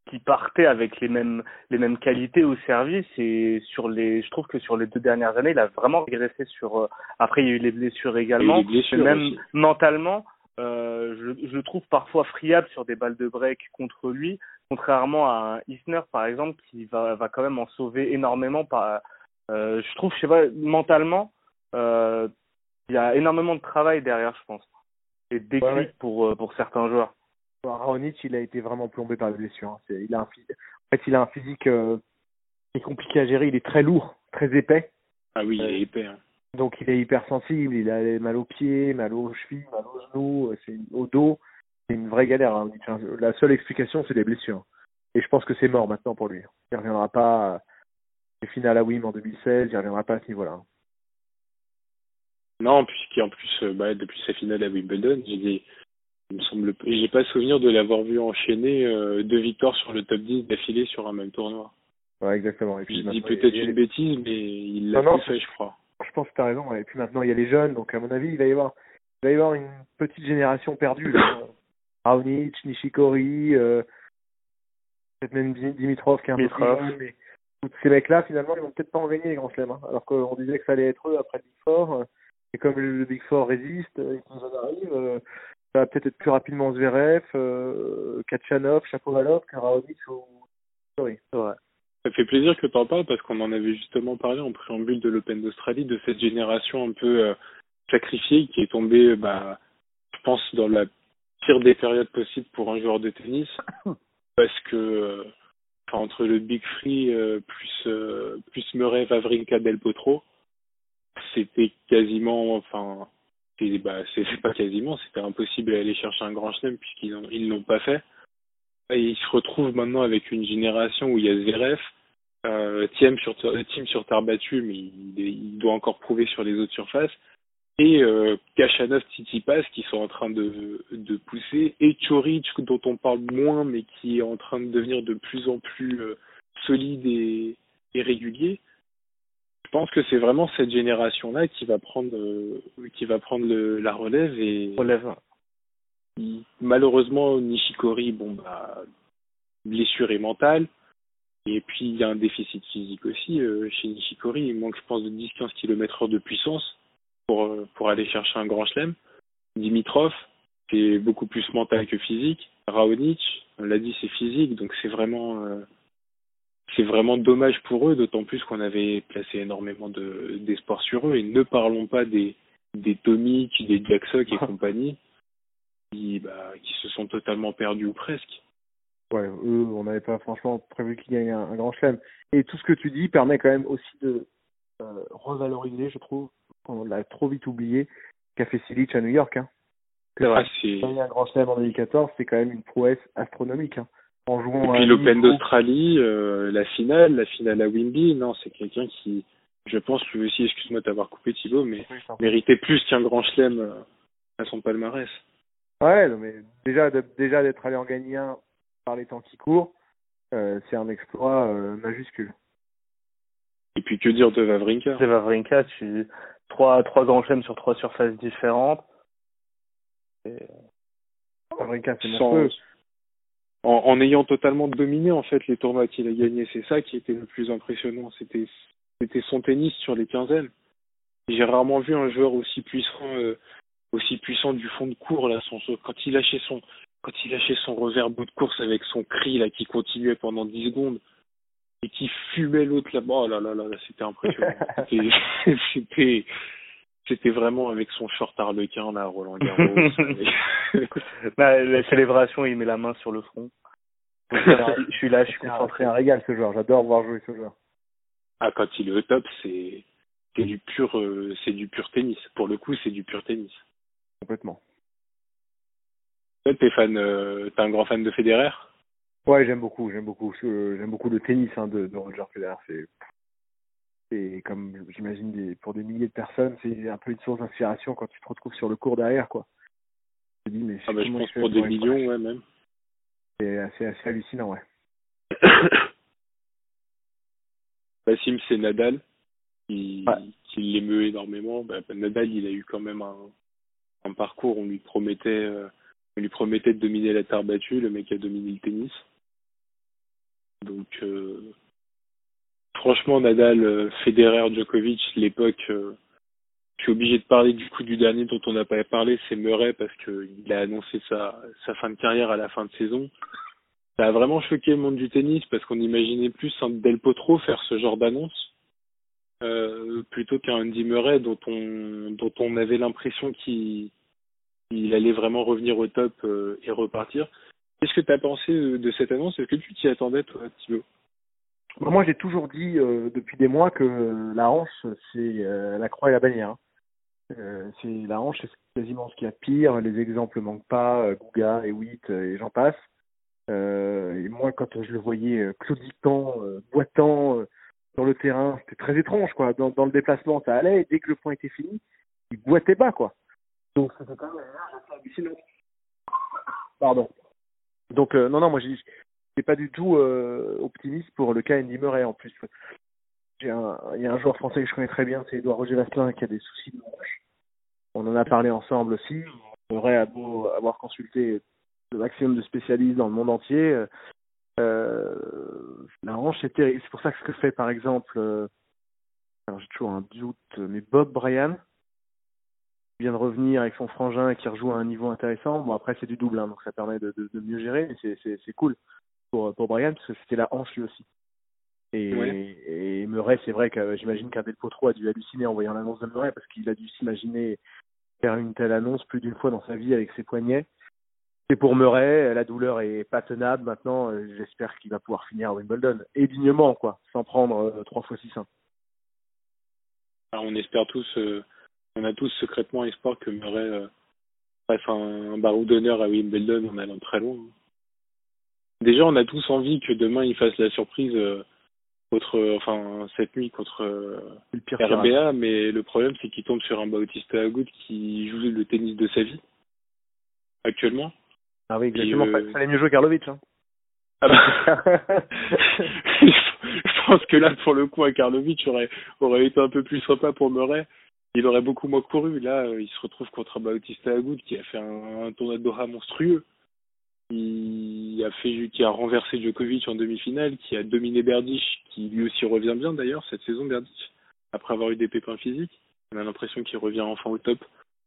qui partait avec les mêmes les mêmes qualités au service et sur les je trouve que sur les deux dernières années il a vraiment régressé sur euh, après il y a eu les blessures également même mentalement euh, je, je le trouve parfois friable sur des balles de break contre lui contrairement à un Isner par exemple qui va va quand même en sauver énormément par euh, je trouve je sais pas mentalement euh, il y a énormément de travail derrière je pense et de déclic pour euh, pour certains joueurs Raonic, il a été vraiment plombé par la blessure. Hein. Il a un, en fait, il a un physique euh, qui est compliqué à gérer. Il est très lourd, très épais. Ah oui, il est épais. Hein. Donc il est hypersensible. Il a mal aux pieds, mal aux chevilles, mal aux genoux, c'est au dos. C'est une vraie galère. Hein. La seule explication, c'est les blessures. Et je pense que c'est mort maintenant pour lui. Il ne reviendra pas. Les finales à Wim en 2016, il reviendra pas à ce niveau-là. Non, puisqu'en plus, euh, bah, depuis sa finale à Wimbledon, j'ai dit il me semble, j'ai pas souvenir de l'avoir vu enchaîner euh, deux victoires sur le top 10 d'affilée sur un même tournoi. Ouais, exactement. Et puis, je dis peut-être une bêtise, mais il l'a fait, je crois. Je pense que tu as raison. Et puis maintenant, il y a les jeunes, donc à mon avis, il va y avoir, il va y avoir une petite génération perdue. Raonic, Nishikori, euh, peut-être même Dimitrov qui est un peu plus mais ces mecs-là, finalement, ils vont peut-être pas en gagner les grands chelems. Hein. Alors qu'on disait que ça allait être eux après le Big Four. et comme le, Big Four résiste, et qu'ils en arrivent, euh, ça va peut-être être plus rapidement Zverev, euh, Kachanov, Chapovalov, Karaovic ou oui. Ouais. Ça fait plaisir que tu en parles parce qu'on en avait justement parlé en préambule de l'Open d'Australie, de cette génération un peu euh, sacrifiée qui est tombée, bah, je pense, dans la pire des périodes possibles pour un joueur de tennis. Parce que entre le Big Free euh, plus, euh, plus Murray, Vavrinka, Del Potro, c'était quasiment, enfin, bah, c'est pas quasiment, c'était impossible d'aller chercher un grand chelem puisqu'ils ont, ils l'ont pas fait. Et ils se retrouvent maintenant avec une génération où il y a Zverev, euh, Thiem sur Team sur terre battue, mais il, il, doit encore prouver sur les autres surfaces. Et euh, Kachanov, Tsitsipas qui sont en train de, de pousser, et Choric dont on parle moins, mais qui est en train de devenir de plus en plus euh, solide et, et régulier je pense que c'est vraiment cette génération-là qui va prendre euh, qui va prendre le, la relève et relève. Malheureusement, Nishikori, bon bah blessure et mentale. Et puis il y a un déficit physique aussi chez Nishikori. Il manque, je pense, de 10-15 km heure de puissance pour euh, pour aller chercher un grand chelem. Dimitrov, c'est beaucoup plus mental que physique. Raonic, on l'a dit, c'est physique, donc c'est vraiment c'est vraiment dommage pour eux, d'autant plus qu'on avait placé énormément de d'espoir sur eux. Et ne parlons pas des des Tomic, des Jacksock et compagnie, qui bah, qui se sont totalement perdus ou presque. Ouais, eux, on n'avait pas franchement prévu qu'ils gagnent un, grand chelem. Et tout ce que tu dis permet quand même aussi de euh, revaloriser, je trouve, on l'a trop vite oublié, qu'a fait Silic à New York. Hein. C'est vrai, c'est... un grand chelem en 2014, c'est quand même une prouesse astronomique. Hein en jouant. Et puis l'Open d'Australie, euh, la finale, la finale à Wimby, non, c'est quelqu'un qui, je pense, lui aussi, excuse-moi d'avoir coupé Thibaut, mais méritait plus qu'un grand chelem euh, à son palmarès. Ouais, non, mais déjà, déjà d'être allé en gagner un par les temps qui courent, euh, c'est un exploit euh, majuscule. Et puis que dire de Vavrinka De Vavrinka, tu trois trois grands chelems sur trois surfaces différentes. Et... C'est mon en, en, ayant totalement dominé en fait les tournois qu'il a gagnés. C'est ça qui était le plus impressionnant. C'était c'était son tennis sur les quinzaines. J'ai rarement vu un joueur aussi puissant euh, aussi puissant du fond de cours là. Son, quand il lâchait son quand il lâchait son revers bout de course avec son cri là qui continuait pendant 10 secondes et qui fumait l'autre là-bas. Oh là là là, là c'était impressionnant. c'était c'était vraiment avec son short arlequin là, Roland Garros. bah, la célébration, il met la main sur le front. je suis là, je suis concentré. un régal ce joueur. J'adore voir jouer ce joueur. Ah, quand il est au top, c'est c'est du pur euh, c'est du pur tennis. Pour le coup, c'est du pur tennis. Complètement. Toi, t'es fan, euh, t'es un grand fan de Federer? Ouais, j'aime beaucoup, j'aime beaucoup, j'aime beaucoup le tennis hein, de, de Roger Federer. C'est, c'est comme j'imagine des, pour des milliers de personnes, c'est un peu une source d'inspiration quand tu te retrouves sur le cours derrière, quoi. Je dis, mais ah bah, je pense pour des millions, ouais, même. C'est assez, assez hallucinant, ouais. Bassim, c'est Nadal qui, qui l'émeut énormément. Bah, Nadal, il a eu quand même un, un parcours, on lui promettait, euh, on lui promettait de dominer la terre battue, le mec a dominé le tennis. Donc, euh, franchement, Nadal, euh, Federer, Djokovic, l'époque, je suis obligé de parler du coup du dernier dont on n'a pas parlé, c'est Murray parce qu'il a annoncé sa, fin de carrière à la fin de saison. Ça a vraiment choqué le monde du tennis parce qu'on imaginait plus un Del Potro faire ce genre d'annonce euh, plutôt qu'un Andy Murray dont on dont on avait l'impression qu'il il allait vraiment revenir au top euh, et repartir. Qu'est-ce que tu as pensé de, cette annonce? Est-ce que tu t'y attendais toi, Thibaut? Bah, Moi, j'ai toujours dit euh, depuis des mois que la hanche, c'est la croix et la bannière. Hein. c'est la hanche, c'est quasiment ce qu'il y a de pire. Les exemples manquent pas, Gouga et Witt et j'en passe. Euh, et moi, quand je le voyais euh, clauditant, euh, boitant sur le terrain, c'était très étrange, quoi. Dans, dans, le déplacement, ça allait, et dès que le point était fini, il boitait pas, quoi. Donc, c'était quand même hallucinant. Pardon. Donc, non, non, moi, j'ai pas du tout optimiste pour le cas Andy Murray, en plus. Un, il y a un joueur français que je connais très bien, c'est Edouard Roger Vasselin, qui a des soucis de hanche. On en a parlé ensemble aussi. Murray a beau avoir consulté le maximum de spécialistes dans le monde entier. Euh, la hanche, c'est terrible. C'est pour ça que ce que fait, par exemple, euh, alors j'ai toujours un doute, mais Bob Bryan, vient de revenir avec son frangin et qui rejoue à un niveau intéressant. Bon, après, c'est du double, hein, donc ça permet de, de, de mieux gérer, mais c'est cool pour, pour Bryan, parce que c'était la hanche lui aussi. Et, et Murray, c'est vrai que j'imagine qu'un Potro a dû halluciner en voyant l'annonce de Murray, parce qu'il a dû s'imaginer faire une telle annonce plus d'une fois dans sa vie avec ses poignets. Et pour Murray, la douleur est pas tenable. Maintenant, euh, j'espère qu'il va pouvoir finir à Wimbledon. Et dignement, quoi, sans prendre euh, trois fois six 1 on espère tous, euh, on a tous secrètement espoir que Murray fasse un, barreau d'honneur à Wimbledon en allant très loin. Déjà, on a tous envie que demain il fasse la surprise contre, enfin cette nuit contre RBA, mais le problème c'est qu'il tombe sur un Bautista Agut qui joue le tennis de sa vie actuellement. Ah oui, exactement. Il fallait mieux jouer Karlovic. Hein. Ah bah. je pense que là, pour le coup, un Karlovic aurait, aurait été un peu plus sympa pour Murray. Il aurait beaucoup moins couru. Là, euh, il se retrouve contre Bautista Agut qui a fait un, tournoi de Doha monstrueux. Il a fait, qui a renversé Djokovic en demi-finale, qui a dominé Berdych, qui lui aussi revient bien d'ailleurs cette saison Berdych, après avoir eu des pépins physiques. On a l'impression qu'il revient enfin au top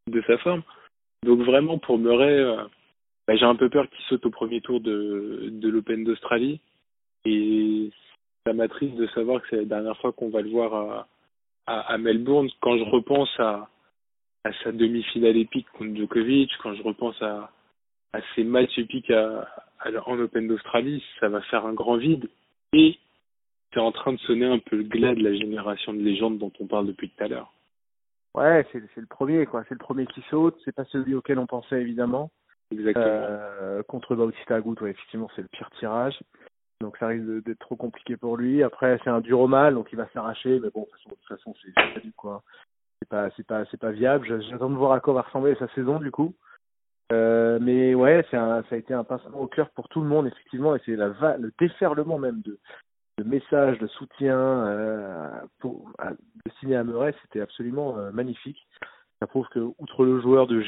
de sa forme. Donc vraiment pour Murray, euh, bah, j'ai un peu peur qu'il saute au premier tour de, de l'Open d'Australie. Et ça m'attriste de savoir que c'est la dernière fois qu'on va le voir à, à, à, Melbourne. Quand je repense à, à sa demi-finale épique contre Djokovic, quand je repense à, à ses matchs épiques à, en Open d'Australie, ça va faire un grand vide. Et c'est en train de sonner un peu le glas de la génération de légendes dont on parle depuis tout à l'heure. Ouais, c'est le premier, quoi. C'est le premier qui saute. C'est pas celui auquel on pensait, évidemment. Exactement. Euh, contre Bautista Agut, ouais, effectivement, c'est le pire tirage. Donc ça risque d'être trop compliqué pour lui. Après, c'est un dur au mal, donc il va s'arracher. Mais bon, de toute façon, c'est pas. C'est pas, c'est pas, viable. J'attends de voir à quoi va ressembler sa saison du coup. Euh, mais ouais, ça a été un pincement au cœur pour tout le monde effectivement, et c'est le déferlement même de, messages, de soutien euh, pour à, de signer à Murray, c'était absolument euh, magnifique. Ça prouve que outre le joueur de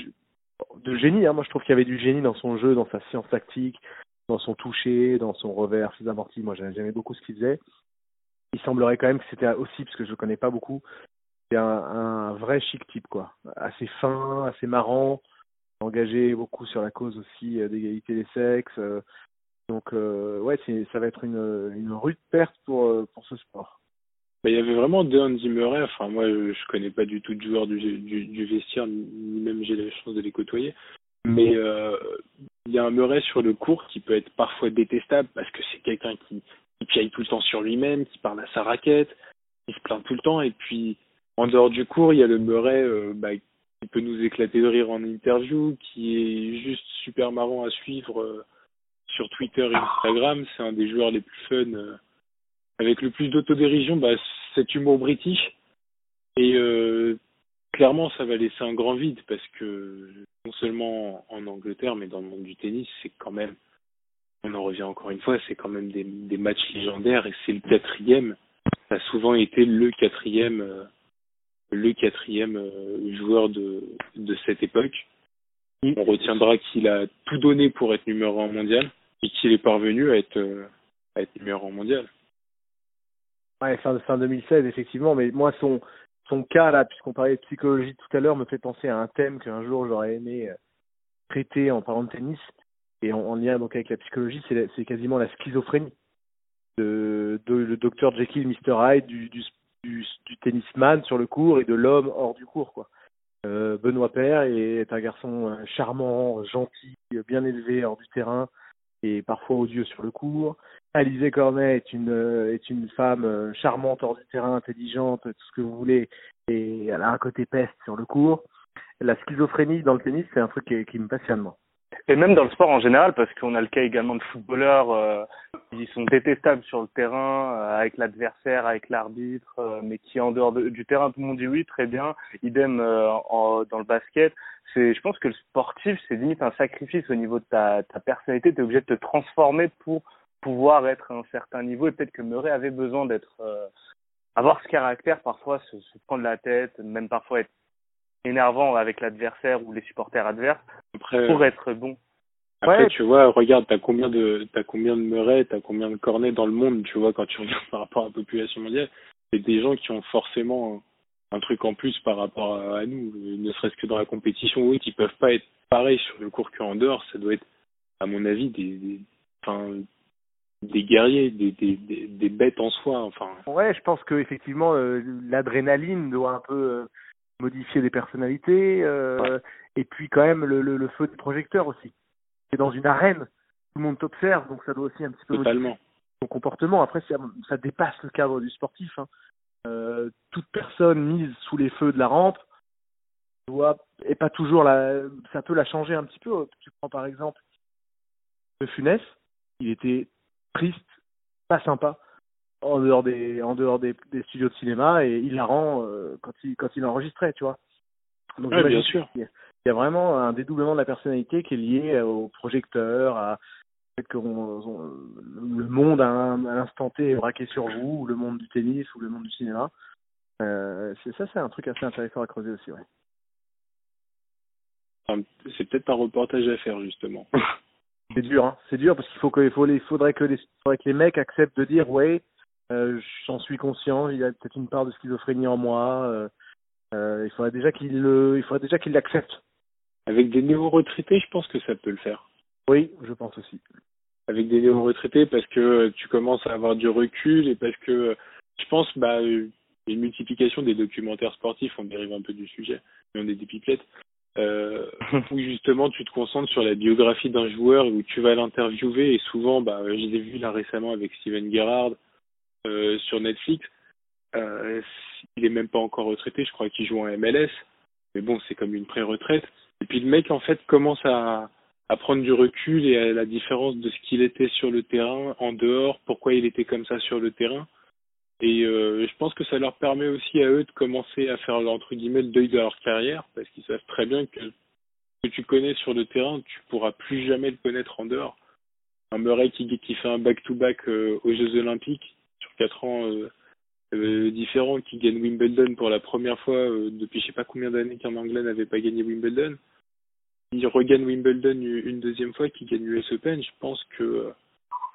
de génie. Hein. Moi, je trouve qu'il y avait du génie dans son jeu, dans sa science tactique, dans son toucher, dans son revers, ses amortis. Moi, j'aimais beaucoup ce qu'il faisait. Il semblerait quand même que c'était aussi, parce que je le connais pas beaucoup, c'est un, un, vrai chic type, quoi. Assez fin, assez marrant, engagé beaucoup sur la cause aussi euh, d'égalité des sexes. Euh. donc, euh, ouais, ça va être une, une rude perte pour, euh, pour ce sport. Bah, il y avait vraiment deux Andy Murray. Enfin, moi, je connais pas du tout de joueurs du, du, du vestiaire, ni même j'ai la chance de les côtoyer. Mais euh, il y a un Murray sur le court qui peut être parfois détestable parce que c'est quelqu'un qui, piaille tout le temps sur lui-même, qui parle à sa raquette, qui se plaint tout le temps. Et puis, en dehors du cours, il y a le Murray euh, bah, qui peut nous éclater de rire en interview, qui est juste super marrant à suivre euh, sur Twitter et Instagram. C'est un des joueurs les plus fun, euh, avec le plus d'autodérision, bah, cet humour british. Et clairement, ça va laisser un grand vide parce que non seulement en Angleterre, mais dans le monde du tennis, c'est quand même, on en revient encore une fois, c'est quand même des, des matchs légendaires et c'est le quatrième. Ça a souvent été le quatrième, euh, le quatrième euh, joueur de, de cette époque. On retiendra qu'il a tout donné pour être numéro un mondial et qu'il est parvenu à être, euh, à être numéro un mondial. Ouais, fin, fin 2016, effectivement, mais moi, son, son cas, là, puisqu'on parlait de psychologie tout à l'heure, me fait penser à un thème qu'un jour j'aurais aimé euh, traiter en parlant de tennis, et en, en lien donc avec la psychologie, c'est, quasiment la schizophrénie de, le docteur Jekyll, Mr Hyde, du, du, tennisman sur le cours et de l'homme hors du cours, quoi. Euh, Benoît Père est un garçon euh, charmant, gentil, bien élevé hors du terrain et parfois odieux sur le cours. Alizé Cornet est une euh, est une femme charmante hors du terrain, intelligente, tout ce que vous voulez, et elle a un côté peste sur le cours. La schizophrénie dans le tennis, c'est un truc qui, me passionne moi. Et même dans le sport en général, parce qu'on a le cas également de footballeurs euh, qui sont détestables sur le terrain, euh, avec l'adversaire, avec l'arbitre, euh, mais qui en dehors de, du terrain, tout le monde dit oui, très bien. Idem euh, dans le basket. C'est, je pense que le sportif, c'est limite un sacrifice au niveau de ta, ta personnalité. Tu es obligé de te transformer pour pouvoir être à un certain niveau. Et peut-être que Murray avait besoin d'être, avoir ce caractère, parfois se, se prendre la tête, même parfois être énervant avec l'adversaire ou les supporters adverses Après, pour être bon. Après, ouais. tu vois, regarde, t'as combien de t'as combien de Murray, t'as combien de Cornet dans le monde, tu vois, quand tu regardes par rapport à la population mondiale, c'est des gens qui ont forcément un, truc en plus par rapport à, à nous, ne serait-ce que dans la compétition, oui, qui peuvent pas être pareils sur le court qu'en dehors, ça doit être, à mon avis, des, des enfin, des guerriers, des, des, des, des, bêtes en soi. Enfin. Ouais, je pense que effectivement euh, l'adrénaline doit un peu euh, modifier des personnalités euh, et puis quand même le, le, le feu du projecteur aussi. C'est dans une arène, tout le monde t'observe, donc ça doit aussi un petit peu Totalement. modifier ton comportement. Après, ça, ça dépasse le cadre du sportif. Hein. Toute personne mise sous les feux de la rampe doit et pas toujours la, ça peut la changer un petit peu. Tu prends par exemple le Funès, il était triste, pas sympa en dehors des en dehors des, des studios de cinéma et hilarant euh, quand il quand il enregistrait tu vois. Donc ouais, bien sûr il y, a, vraiment un dédoublement de la personnalité qui est lié au projecteur à que le monde à, à l'instant T est braqué sur vous ou le monde du tennis ou le monde du cinéma. Euh, c'est ça c'est un truc assez intéressant à creuser aussi ouais. C'est peut-être un reportage à faire justement c'est dur hein c'est dur parce qu'il faut que il faut faudrait que les faudrait que les mecs acceptent de dire ouais euh, j'en suis conscient, il y a peut-être une part de schizophrénie en moi. Euh, euh, il faudrait déjà qu'il le, il faudrait déjà qu'il l'accepte. Avec des néo-retraités, je pense que ça peut le faire. Oui, je pense aussi. Avec des néo-retraités, parce que tu commences à avoir du recul et parce que je pense, bah, une multiplication des documentaires sportifs, on dérive un peu du sujet, mais on est des pipelettes, euh, où justement tu te concentres sur la biographie d'un joueur où tu vas l'interviewer et souvent, bah, je l'ai vu là récemment avec Steven Gerrard, euh, sur Netflix. Euh, il est même pas encore retraité, je crois qu'il joue en MLS, mais bon, c'est comme une pré-retraite. Et puis le mec, en fait, commence à prendre du recul et à la différence de ce qu'il était sur le terrain, en dehors, pourquoi il était comme ça sur le terrain. Et euh, je pense que ça leur permet aussi à eux de commencer à faire entre guillemets le deuil de leur carrière, parce qu'ils savent très bien que ce que tu connais sur le terrain, tu pourras plus jamais le connaître en dehors. Un Murray qui, qui fait un back-to-back -back, euh, aux Jeux Olympiques, sur quatre ans euh, différents, qui gagne Wimbledon pour la première fois depuis je sais pas combien d'années qu'un Anglais n'avait pas gagné Wimbledon. Il regagne Wimbledon une deuxième fois, qui gagne l'US Open. Je pense que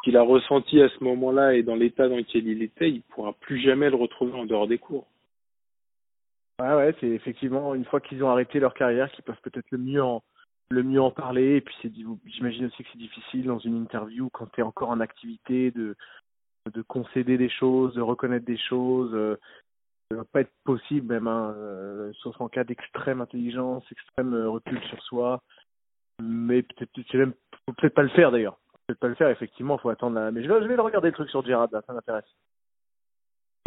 qu'il a ressenti à ce moment-là et dans l'état dans lequel il était, il pourra plus jamais le retrouver en dehors des cours. Ouais, ouais, c'est effectivement une fois qu'ils ont arrêté leur carrière, qu'ils peuvent peut-être le mieux en le mieux en parler. Et puis c'est, j'imagine aussi que c'est difficile dans une interview quand tu es encore en activité de de concéder des choses, de reconnaître des choses. Ça va pas être possible même, hein, euh, sauf en cas d'extrême intelligence, extrême euh, recul sur soi. Mais peut-être, même, peut-être pas le faire d'ailleurs. Peut-être pas le faire. Effectivement, faut attendre. La... Mais je vais, je vais le regarder le truc sur Gerard. Là, ça m'intéresse.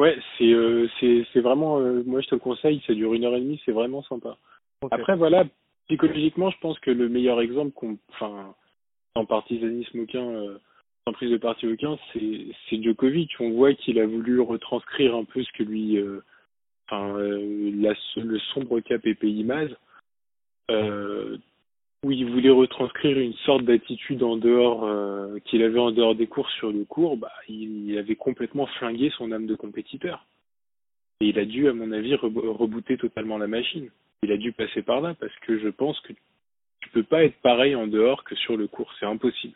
Ouais, c'est euh, c'est vraiment. Euh, moi, je te le conseille. Ça dure une heure et demie. C'est vraiment sympa. Okay. Après, voilà, psychologiquement, je pense que le meilleur exemple enfin, sans partisanisme aucun, euh, sans prise de parti aucun, c'est Djokovic. On voit qu'il a voulu retranscrire un peu ce que lui, euh, enfin, le sombre cap et Pays euh, où il voulait retranscrire une sorte d'attitude en dehors euh, qu'il avait en dehors des cours sur le cours, bah, il, avait complètement flingué son âme de compétiteur. Et il a dû, à mon avis, rebooter totalement la machine. Il a dû passer par là parce que je pense que tu peux pas être pareil en dehors que sur le cours, c'est impossible.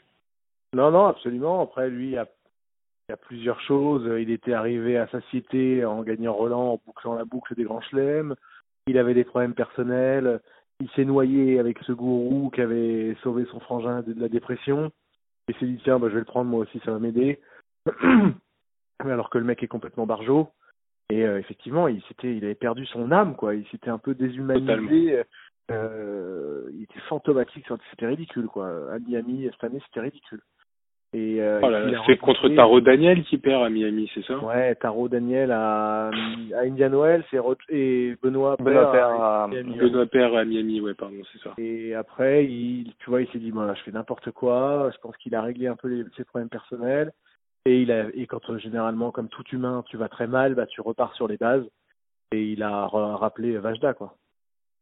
Non, non, absolument. Après, lui, il y a, y a plusieurs choses. Il était arrivé à satiété en gagnant Roland, en bouclant la boucle des grands chelems. Il avait des problèmes personnels il s'est noyé avec ce gourou qui avait sauvé son frangin de la dépression. Et s'est dit, tiens, bah, je vais le prendre moi aussi, ça va m'aider. Alors que le mec est complètement barjot. Et euh, effectivement, il s'était, il avait perdu son âme, quoi. Il s'était un peu déshumanisé. Euh, il était fantomatique. C'était ridicule, quoi. À Miami, cette année, c'était ridicule. Et euh, oh c'est contre Taro Daniel qui perd à Miami, c'est ça? Ouais, Taro Daniel à, à Indian Wells et, Benoît Benoît perd à, Miami. Benoît perd à Miami, ouais, pardon, c'est ça. Et après, il, tu vois, il s'est dit, voilà, je fais n'importe quoi. Je pense qu'il a réglé un peu les, ses problèmes personnels. Et il a, et quand généralement, comme tout humain, tu vas très mal, bah tu repars sur les bases. Et il a rappelé Vajda, quoi.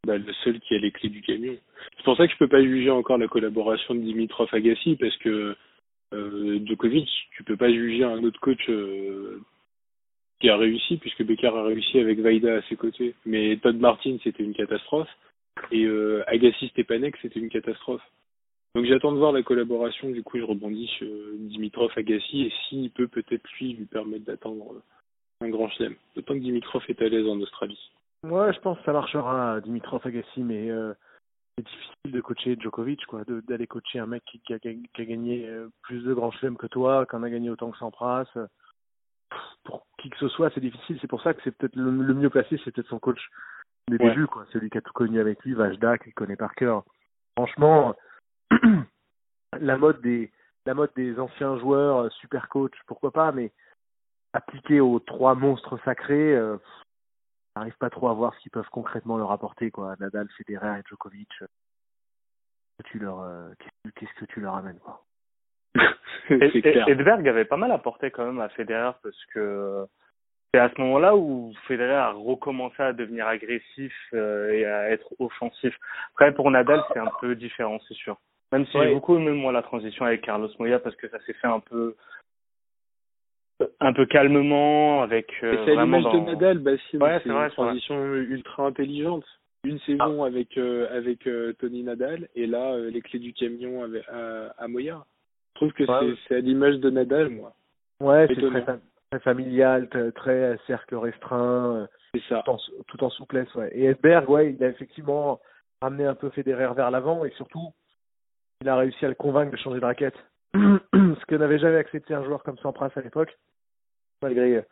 Bah, le seul qui a les clés du camion. C'est pour ça que je peux pas juger encore la collaboration de Dimitrov Agassi parce que euh, Djokovic, tu peux pas juger un autre coach euh, qui a réussi, puisque Becker a réussi avec Vaida à ses côtés. Mais Todd Martin, c'était une catastrophe. Et euh, Agassi Stepanek, c'était une catastrophe. Donc j'attends de voir la collaboration, du coup je rebondis sur Dimitrov Agassi, et s'il peut peut-être lui lui permettre d'attendre un grand chelem. D'autant que Dimitrov est à l'aise en Australie. Ouais, je pense que ça marchera, Dimitrov Agassi, mais euh, c'est difficile de coacher Djokovic, quoi, d'aller coacher un mec qui, qui, a, qui, a, gagné euh, plus de grands chelems que toi, qui en a gagné autant que Sampras. Pour qui que ce soit, c'est difficile. C'est pour ça que c'est peut-être le, mieux placé, c'est peut-être son coach des débuts, quoi. Celui qui a tout connu avec lui, Vajda, qui connaît par cœur. Franchement, la mode des la mode des anciens joueurs euh, super coach, pourquoi pas, mais appliqué aux trois monstres sacrés, euh, n'arrive pas trop à voir ce qu'ils peuvent concrètement leur apporter, quoi. Nadal, Federer et Djokovic. Euh, tu leur, euh, qu'est-ce que tu leur amènes, quoi. Edberg avait pas mal apporté quand même à Federer parce que c'est à ce moment-là où Federer a recommencé à devenir agressif euh, et à être offensif. Après, pour Nadal, c'est un peu différent, c'est sûr. Même si j'ai beaucoup aimé moi la transition avec Carlos Moya parce que ça s'est fait un peu un peu calmement avec euh, c'est vraiment dans... de Nadal bah c'est une transition ultra intelligente. Une saison ah. avec euh, avec euh, Tony Nadal et là euh, les clés du camion avec, à, à Moya. Je trouve que c'est c'est à l'image de Nadal moi. Ouais c'est très, très, familial très, cercle restreint c'est ça. tout en, tout en, souplesse ouais. Et Edberg ouais il a effectivement ramené un peu Federer vers l'avant et surtout il a réussi à le convaincre de changer de raquette ce que n'avait jamais accepté un joueur comme Sampras à l'époque malgré euh,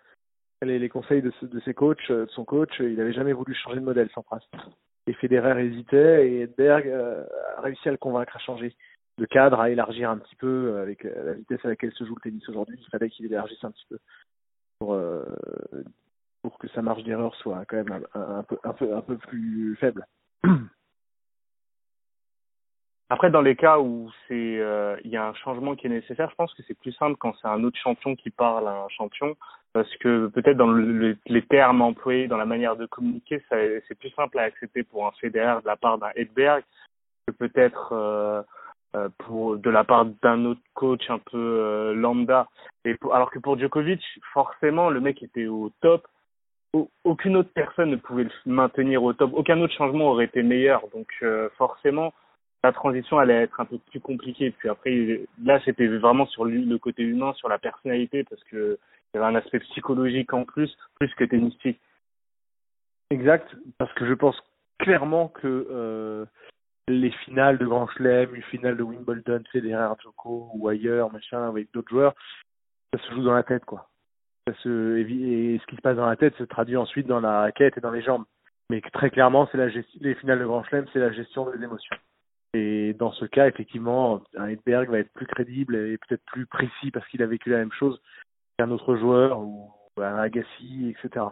les, conseils de, de, ses coachs, euh, de son coach, il n'avait jamais voulu changer de modèle prince. Et Federer hésitait et Edberg euh, a réussi à le convaincre à changer de cadre, à élargir un petit peu avec la vitesse à laquelle se joue le tennis aujourd'hui. Il fallait qu'il élargisse un petit peu pour, que sa marge d'erreur soit quand même un, peu, un, peu, un peu plus faible. Après, dans les cas où c'est euh, il y a un changement qui est nécessaire, je pense que c'est plus simple quand c'est un autre champion qui parle à un champion, parce que peut-être dans le, les termes employés, dans la manière de communiquer, c'est plus simple à accepter pour un Federer de la part d'un Edberg que peut-être euh, euh, de la part d'un autre coach un peu lambda. Et alors que pour Djokovic, forcément, le mec était au top. Aucune autre personne ne pouvait le maintenir au top. Aucun autre changement aurait été meilleur. Donc forcément, la transition allait être un peu plus compliquée. Puis après, là, c'était vraiment sur le côté humain, sur la personnalité, parce que il y avait un aspect psychologique en plus, plus que tennistique. Exact, parce que je pense clairement que euh, les finales de Grand Chelem, une finale de Wimbledon, Federer, Joko ou ailleurs, machin, avec d'autres joueurs, ça se joue dans la tête, quoi. Ça se, et ce qui se passe dans la tête se traduit ensuite dans la raquette et dans les jambes. Mais très clairement, c'est la gestion, les finales de Grand Chelem, c'est la gestion des émotions. Et dans ce cas, effectivement, un Edberg va être plus crédible et peut-être plus précis parce qu'il a vécu la même chose qu'un autre joueur ou un Agassi, etc.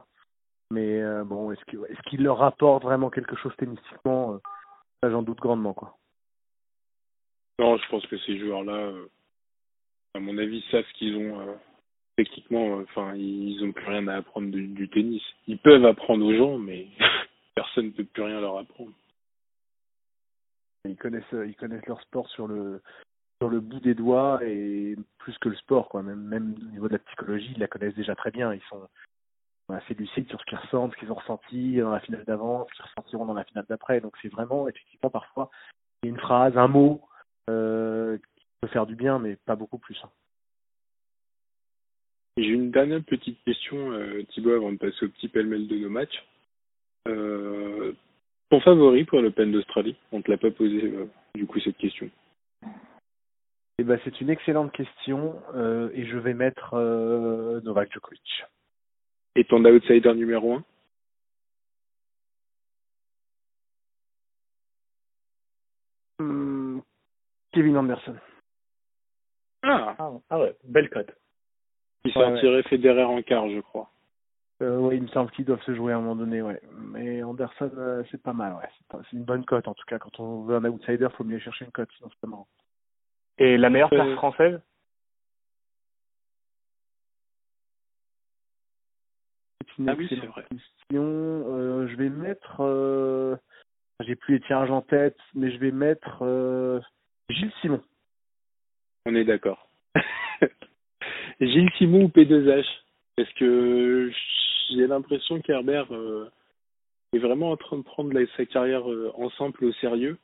Mais euh, bon, est-ce qu'il est leur rapporte vraiment quelque chose tennistiquement euh, Ça, j'en doute grandement, quoi. Non, je pense que ces joueurs-là, euh, à mon avis, savent ce qu'ils ont. techniquement, enfin, ils ont plus rien à apprendre du tennis. Ils peuvent apprendre aux gens, mais personne ne peut plus rien leur apprendre. Ils connaissent, ils connaissent leur sport sur le sur le bout des doigts et plus que le sport, quoi. Même, même au niveau de la psychologie, ils la connaissent déjà très bien. Ils sont assez lucides sur ce qu'ils ressentent, ce qu'ils ont ressenti dans la finale d'avant, ce qu'ils ressentiront dans la finale d'après. Donc c'est vraiment, effectivement, parfois, une phrase, un mot euh, qui peut faire du bien, mais pas beaucoup plus. hein. J'ai une dernière petite question, euh, Thibaut, avant de passer au petit pêle-mêle de nos matchs. Euh, ton favori pour l'Open d'Australie On te l'a pas posé, euh, du coup, cette question. Eh ben, c'est une excellente question euh, et je vais mettre euh, Novak Djokovic. Et ton outsider numéro un? Hmm, Kevin Anderson. Ah Ah, ah ouais, belle cote. Il Ouais, sortirait Federer en quart, je crois. Euh, oui, il me semble qu'ils doivent se jouer à un moment donné, ouais. Mais Anderson, euh, c'est pas mal, ouais. C'est, une bonne cote, en tout cas. Quand on veut un outsider, faut mieux chercher une cote, sinon c'est pas marrant. Et la meilleure Euh, paire française? C'est une Ah oui, c'est vrai. question. Euh, je vais mettre... Euh... J'ai plus les tirages en tête, mais je vais mettre euh... Gilles Simon. On est d'accord. Gilles Simon ou P2H Parce que j'ai l'impression qu'Herbert euh, est vraiment en train de prendre sa carrière euh, en simple au sérieux.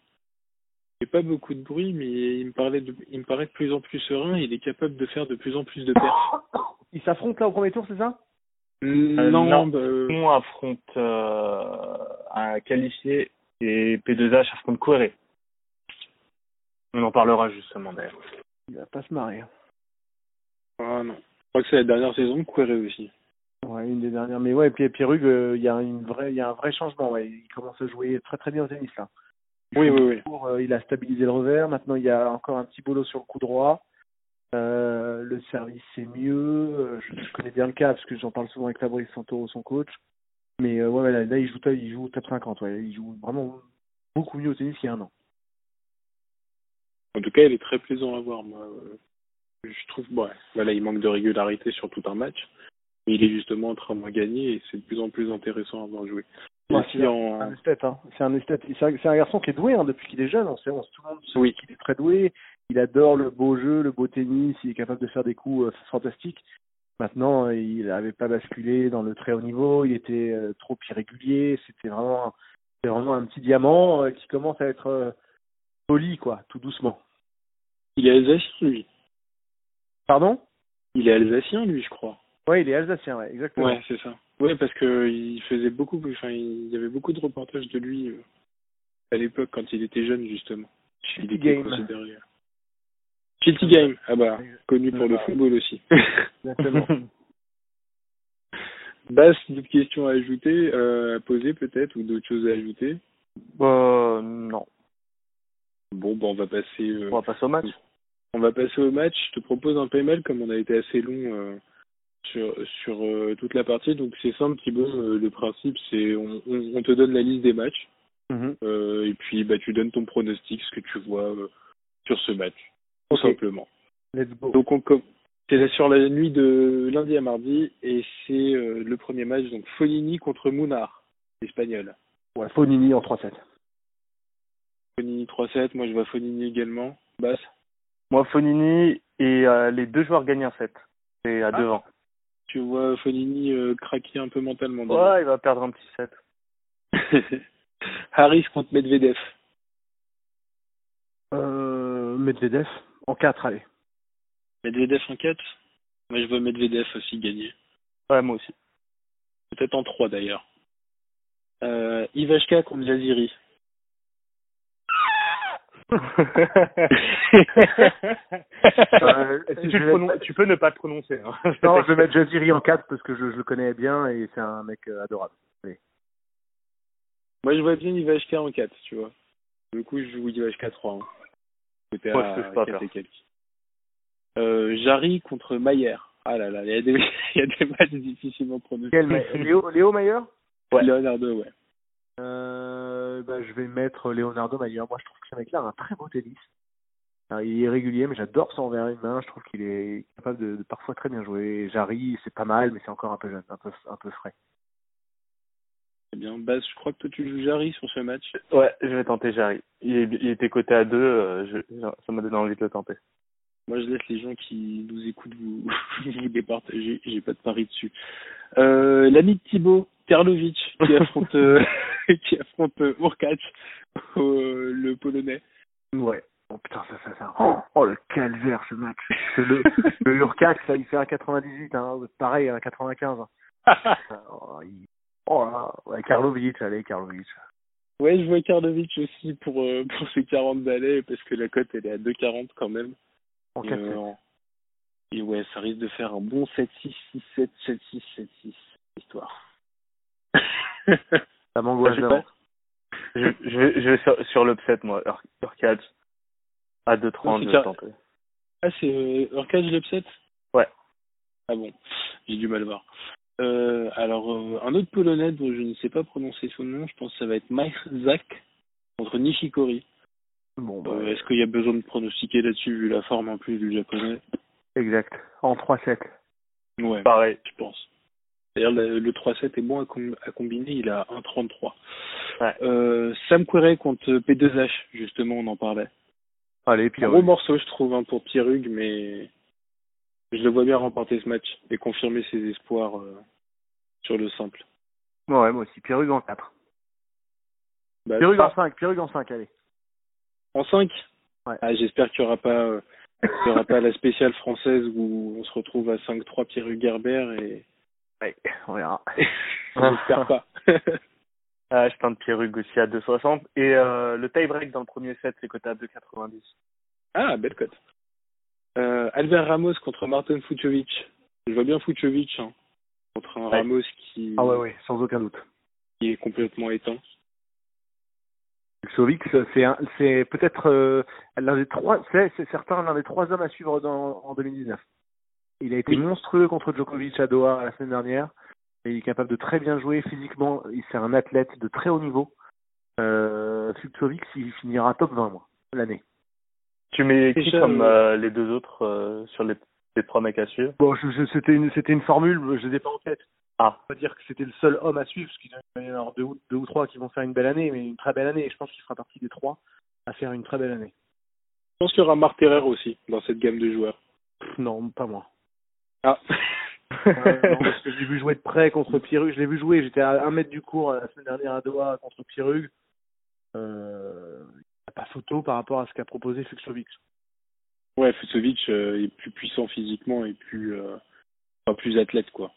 Il fait pas beaucoup de bruit, mais il me, parlait de, il me paraît de plus en plus serein. Il est capable de faire de plus en plus de perfs. Ils s'affrontent là au premier tour, c'est ça? Non, non. bah, euh, On affronte euh, un qualifié et P2H affronte Kouéré. On en parlera justement d'ailleurs. Il va pas se marrer. hein. ah non. Je crois que c'est la dernière saison de Querrey aussi. Une des dernières. Mais ouais, et puis Pierrug, euh, il y a une vraie, il y a un vrai changement. Ouais. Il commence à jouer très très bien au tennis là. Il Oui, oui, oui. euh, il a stabilisé le revers. Maintenant, il y a encore un petit boulot sur le coup droit. Euh, le service c'est mieux. Je, je connais bien le cas parce que j'en parle souvent avec Fabrice Santoro, son coach. Mais euh, ouais, là, là, il joue, top- il joue top 50. Ouais. Il joue vraiment beaucoup mieux au tennis qu'il y a un an. En tout cas, il est très plaisant à voir. Moi, je trouve, ouais, voilà, il manque de régularité sur tout un match. Il est justement en train de gagner et c'est de plus en plus intéressant à voir jouer. Ouais, c'est un esthète, hein. C'est un esthète. C'est un, garçon qui est doué hein, depuis qu'il est jeune. On sait, on sait tout le monde sait Oui. qu'il est très doué. Il adore le beau jeu, le beau tennis. Il est capable de faire des coups euh, fantastiques. Maintenant, il n'avait pas basculé dans le très haut niveau. Il était euh, trop irrégulier. C'était vraiment, c'était vraiment un petit diamant euh, qui commence à être poli, quoi, tout doucement. Il est alsacien, lui. Pardon? Il est alsacien, lui, je crois. Ouais, il est alsacien, ouais, exactement. Ouais, c'est ça. Ouais, parce que il faisait beaucoup, enfin, il y avait beaucoup de reportages de lui euh, à l'époque quand il était jeune, justement. Il était game. considéré. Shitty Game, ah bah, connu pour le Bah. football aussi. Exactement. Basse, d'autres questions à ajouter, euh, à poser peut-être, ou d'autres choses à ajouter? Euh, non. Bon, bah, on va passer. euh, On va passer au match. On va passer au match. Je te propose un paiement comme on a été assez long euh, sur sur euh, toute la partie. Donc c'est simple, Thibaut. euh, le principe, c'est on, on, on te donne la liste des matchs Mhm. euh, et puis bah tu donnes ton pronostic, ce que tu vois euh, sur ce match, tout simplement. Let's go. Donc on c'est sur la nuit de lundi à mardi et c'est le premier match donc Fonini contre Mounar, espagnol. Ouais, Fonini en 3-7. Fonini 3-7. Moi je vois Fonini également. Basse. Moi, Fonini et les deux joueurs gagnent un set. C'est à Ah. devant. Tu vois Fonini euh, craquer un peu mentalement. Ouais, il va perdre un petit set. Harris contre Medvedev. Euh, Medvedev en 4, allez. Medvedev en 4 Moi, je vois Medvedev aussi gagner. Ouais, moi aussi. Peut-être en 3 d'ailleurs. Euh, Ivashka contre Jaziri. Euh, tu, mettre- tu peux ne pas te prononcer. Hein. Non, je vais mettre Jaziri en 4 parce que je, je le connais bien et c'est un mec euh, adorable. Moi, je vois bien Ivashka en 4, tu vois. Du coup, je joue Ivashka 3. Hein. C'était Moi, à je pas 4 peur. et quelques. Euh, Jarry contre Mayer. Ah là là, il y a des, il y a des matchs difficilement prononcés. Quel Léo, Léo Mayer Ouais. Leonardo, ouais. Euh, bah, Je vais mettre Leonardo Mayer. Moi, je trouve que ce mec-là a un très beau tennis. Alors, il est régulier, mais j'adore son envers une main. Je trouve qu'il est capable de, de parfois très bien jouer. Jarry, c'est pas mal, mais c'est encore un peu jeune, un peu, un peu frais. Eh bien, Baz, je crois que toi tu joues Jarry sur ce match. Ouais, je vais tenter Jarry. Il était coté à deux, euh, je, ça m'a donné envie de le tenter. Moi, je laisse les gens qui nous écoutent vous, vous départager. J'ai pas de pari dessus. Euh, L'ami de Thibaut, Karlovic, qui affronte, euh, qui affronte euh, Urkac, euh, le Polonais. Ouais. Oh putain, ça, ça, ça. Oh, oh, le calvaire ce match. Le, le Urcac, ça, il fait un 98, hein. Pareil, un 95. Oh, il... oh là, ouais, Karlovic, allez, Karlovic. ouais, je vois Karlovic aussi pour, euh, pour ses 40 balais, parce que la cote, elle est à 2,40 quand même. En Et, 4 euh, et ouais, ça risque de faire un bon 7-6, 6-7, 7-6, 7-6, histoire. Ça m'angoisse d'avance. Je, je vais, je vais sur, sur l'upset, moi, Ur- Urkac. À 2,30, Non, c'est je vais tenter. Ah, c'est euh, Urkac l'upset? Ouais. Ah bon, j'ai du mal voir. Euh, alors, euh, un autre Polonais dont je ne sais pas prononcer son nom, je pense que ça va être Mike Zak contre Nishikori. Bon, bah, Euh, Est-ce qu'il y a besoin de pronostiquer là-dessus, vu la forme en plus du japonais? Exact. En 3-7. Ouais, Pareil. je pense. D'ailleurs, le, le 3-7 est bon à, com- à combiner, il a 1-33. Ouais. Euh, Sam Querrey contre P2H, justement, on en parlait. Allez, Un gros morceau, je trouve, hein, pour Pierrug, mais je le vois bien remporter ce match et confirmer ses espoirs euh, sur le simple. Ouais, moi aussi. Pierrug en 4. Bah, Pierrug en ça, 5, Pierrug en 5, allez. en 5 Ouais. ah, J'espère qu'il n'y aura pas euh, qu'il y aura pas la spéciale française où on se retrouve à 5-3 Pierrug Gerber et Ouais, on verra. j'espère pas. Ah, je tente Pierrug aussi à 2,60. Et euh, le tie-break dans le premier set, c'est coté à 2,90. ah, belle cote. Euh, Albert Ramos contre Martin Fucovic. Je vois bien Fucovic hein, contre un Ouais. Ramos qui, Ah ouais, ouais, sans aucun doute. qui est complètement éteint. Sovic, c'est un- c'est peut-être euh, l'un des trois, c'est c'est certain l'un des trois hommes à suivre dans, en 2019. Il a été Oui. monstrueux contre Djokovic à Doha la semaine dernière. Et il est capable de très bien jouer physiquement. Il- C'est un athlète de très haut niveau. Euh, il finira top 20 moi l'année. Tu mets qui comme euh, les deux autres euh, sur les, les trois mecs à suivre? Bon, c'était une c'était une formule, je les ai pas en tête. Ah, On va dire que c'était le seul homme à suivre, parce qu'il y en a deux, ou- deux ou trois qui vont faire une belle année, mais une très belle année. Et je pense qu'il fera partie des trois à faire une très belle année. Je pense qu'il y aura Marc Terrer aussi dans cette gamme de joueurs. Pff, Non, pas moi. Ah. Euh, non, parce que je l'ai vu jouer de près contre Pierrug. Je l'ai vu jouer. J'étais à un mètre du cours euh, la semaine dernière à Doha contre Pierrug. Euh, il n'y a pas photo par rapport à ce qu'a proposé Fuxovic. Ouais, Fusovic euh, est plus puissant physiquement et plus, euh, enfin, plus athlète, quoi.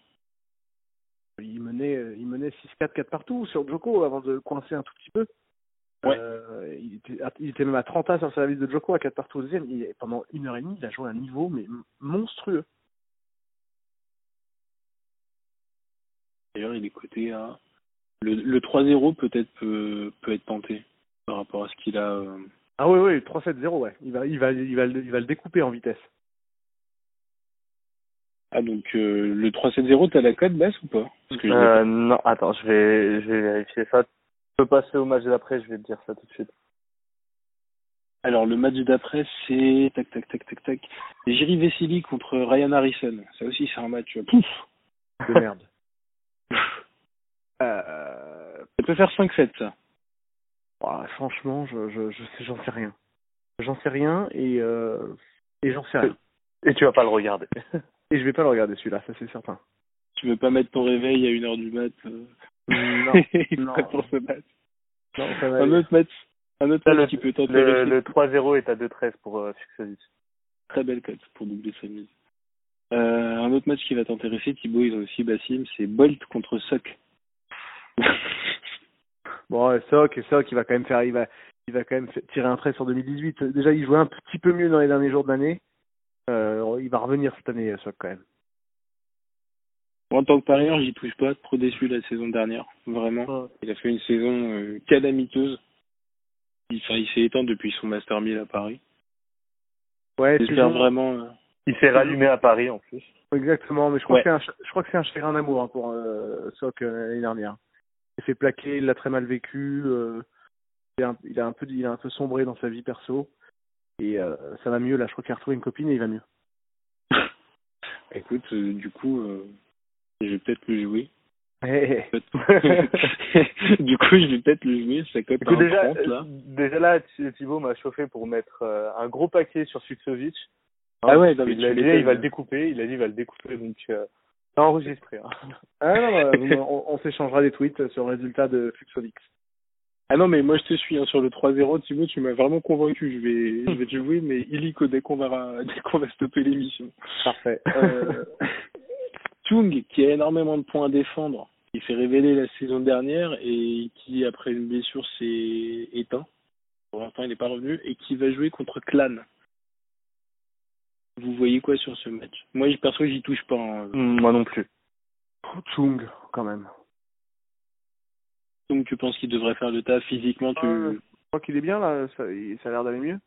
Il menait, il menait 6-4, 4 partout sur Djoko avant de coincer un tout petit peu. Ouais. Euh, il, était, à- il était même à 30 as sur le service de Djoko à 4 partout au deuxième. Il, pendant une heure et demie, il a joué à un niveau mais monstrueux. D'ailleurs, il est coté à. Le, le 3-0 peut-être peut, peut être tenté par rapport à ce qu'il a. euh, Ah oui, oui, 3-7-0, ouais. Il va, il, va, il, va, le- il va le découper en vitesse. Ah, donc euh, le 3-7-0, t'as la cote basse ou pas? Parce que euh, non, attends, je vais, je vais vérifier ça. Tu peux passer au match d'après, je vais te dire ça tout de suite. Alors, le match d'après, c'est. Tac, tac, tac, tac, tac. Jiri Vesely contre Ryan Harrison. Ça aussi, c'est un match. Pouf De merde. Euh, Ça peut faire 5-7, ça. franchement, je, je, je sais, j'en sais rien. J'en sais rien et, euh, et j'en sais rien. Et tu vas pas le regarder. Et je vais pas le regarder celui-là, ça c'est certain. Tu veux pas mettre ton réveil à 1h du mat euh, Non, non. prêt pour ce match non, ça va Un autre match, un autre Ça, match le- qui peut Le, t'intéresser. le 3-0 est à 2-13 pour euh. Très belle cote pour doubler sa mise. Euh, un autre match qui va t'intéresser, Thibaut, ils ont aussi Bassim, c'est Bolt contre Sock. Bon, Sock, et Sock, il va quand même faire, il va, il va quand même tirer un trait sur 2018. Déjà, il jouait un petit peu mieux dans les derniers jours de l'année. Euh, il va revenir cette année, Sock, quand même. en tant que parieur, j'y touche pas, trop déçu la saison dernière, vraiment. Il a fait une saison euh, calamiteuse. Il, enfin, il s'est éteint depuis son Master 1000 à Paris. Ouais, J'espère vraiment. euh, Il s'est rallumé à Paris en plus. Exactement, mais je crois Ouais. que c'est un, ch- je crois que c'est un chagrin d'amour hein, pour euh, Sock euh, l'année dernière. S'est fait plaquer, il l'a très mal vécu. euh, il, a un, il a un peu, il a un peu sombré dans sa vie perso. Et euh, ça va mieux, là, je crois qu'il a retrouvé une copine et il va mieux. Écoute, euh, du coup, je vais peut-être le jouer. Eh, du coup, je vais peut-être le jouer, ça cote déjà, 30, là. déjà là, Thi- Thibaut m'a chauffé pour mettre un gros paquet sur Suksovic. Ah ouais, non, il, a il va le découper, il a dit il va le découper, donc enregistré. Hein. Ah non, euh, on, on s'échangera des tweets sur le résultat de Fluxolix. Ah non, mais moi je te suis hein, sur le 3-0, Thibaut, tu m'as vraiment convaincu. Je vais, je vais te jouer, mais illico dès qu'on va, dès qu'on va stopper l'émission. Parfait. Euh, Chung, qui a énormément de points à défendre, qui s'est révélé la saison dernière et qui, après une blessure, s'est éteint. Pour l'instant, il n'est pas revenu et qui va jouer contre Clan. Vous voyez quoi sur ce match? Moi, je- perso, j'y touche pas. hein. Hmm, Moi non plus. Chung, quand même. Donc, tu penses qu'il devrait faire le taf physiquement tu... Euh, Je crois qu'il est bien, là. Ça, a l'air d'aller mieux.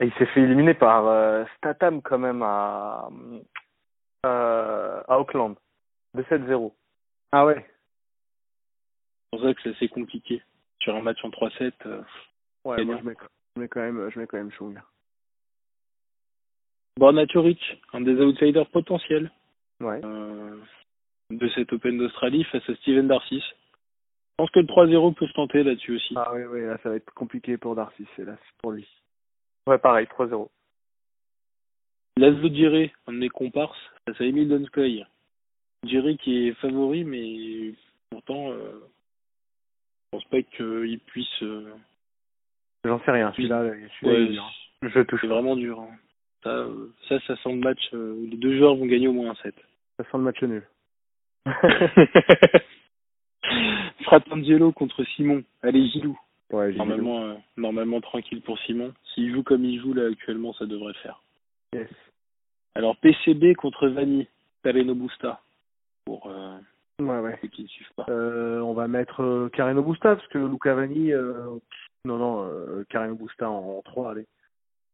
Et il s'est fait éliminer par euh, Statham quand même à, euh, à Auckland. De 7-0. Ah ouais C'est pour ça que c'est assez compliqué. Sur un match en 3-7, euh, Ouais, moi, bien. je mets, je mets quand même, je mets quand même Chung. Bornaturic, un des outsiders potentiels Ouais. euh, de cet Open d'Australie face à Steven Darcis. Je pense que le 3-0 peut se tenter là-dessus aussi. Ah oui, oui, là, ça va être compliqué pour Darcy, c'est là, c'est pour lui. Ouais, pareil, 3-0. Laszlo Djere, un de mes comparses, face à Emile Donskoy. Djere qui est favori, mais pourtant, euh, je pense pas qu'il puisse... euh, J'en sais rien, celui-là, ouais. Je touche c'est pas. vraiment dur. hein. Ça, euh, ça, ça sent le match euh, où les deux joueurs vont gagner au moins un set. Ça sent le match nul. Fratangelo contre Simon. Allez, Gilou. Ouais, Normalement, euh, normalement tranquille pour Simon. S'il joue comme il joue là actuellement, ça devrait le faire. Yes. Alors PCB contre Vanni, Terreno Busta. Pour euh, Ouais, ouais. ceux qui ne suivent pas. Euh, on va mettre Carreno Busta, parce que Luca Vanni, non, non, Carreno Busta en, en 3, allez.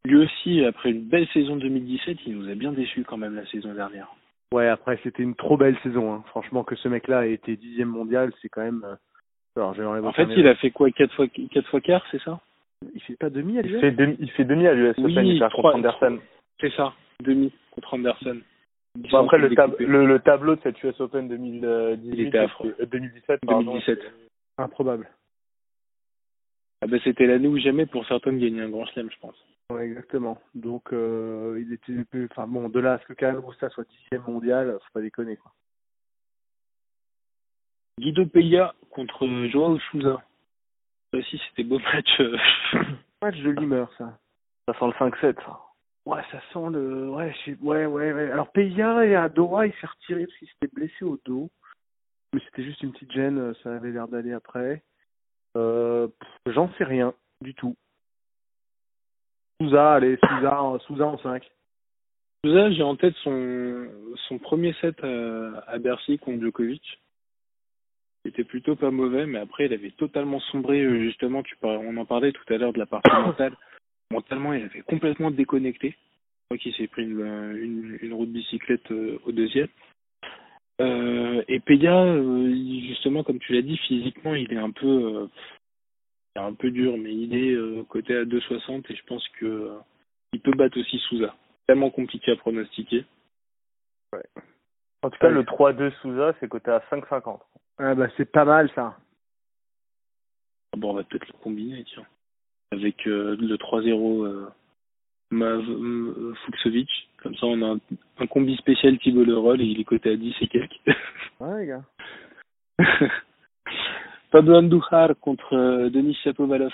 Lui aussi, après une belle saison 2017, il nous a bien déçus quand même la saison dernière. Ouais, après, c'était une trop belle saison. Hein. Franchement, que ce mec-là ait été dixième mondial, c'est quand même... euh, Alors, En fait, il a fait quoi 4 fois, quatre fois quart, c'est ça? Il fait pas demi à Il l'US fait demi, il fait demi à l'US Oui, Open, il perd contre Anderson. C'est ça, demi contre Anderson. Bon, après, le, tab- le, le tableau de cette US Open 2018, Il était affreux. euh, 2017, pardon, 2017. c'est- Improbable. Ah bah, c'était l'année ou jamais pour certains de gagner un grand chelem, je pense. Ouais, exactement. Donc, euh, il était... plus- Enfin, bon, de là à ce que Carreno Busta soit dixième mondial, faut pas déconner, quoi. Guido Peya contre Joao Souza. Ça aussi, c'était beau match. euh. Match de Limeur, ça. ça sent le 5-7, ça. Ouais, ça sent le. Ouais, ouais, ouais, ouais. Alors Peya et à Doha, il s'est retiré parce qu'il s'était blessé au dos. Mais c'était juste une petite gêne, ça avait l'air d'aller après. Euh, J'en sais rien du tout. Souza, allez, Souza, en- Souza en 5. Souza, j'ai en tête son, son premier set à, Bercy contre Djokovic. C'était plutôt pas mauvais, mais après, il avait totalement sombré, euh, justement, tu par- on en parlait tout à l'heure de la partie mentale. Mentalement, il avait complètement déconnecté. Je crois qu'il s'est pris une, une, une route bicyclette euh, au deuxième. Euh, et il- justement, comme tu l'as dit, physiquement, il est un peu, euh, il est un peu dur, mais il est euh, côté à 2,60 et je pense que euh, il peut battre aussi Souza. Tellement compliqué à pronostiquer. En tout cas, Ouais. le 3-2 Souza, c'est coté à 5,50. Ah bah c'est pas mal ça. Ah Bon, on va peut-être le combiner, tiens. Avec euh, le 3-0 euh, Mav euh, Fuxovic. Comme ça, on a un, un combi spécial Thibaut Leroll et il est coté à 10 et quelques. Ouais, les gars. Pablo Andujar contre euh, Denis Shapovalov.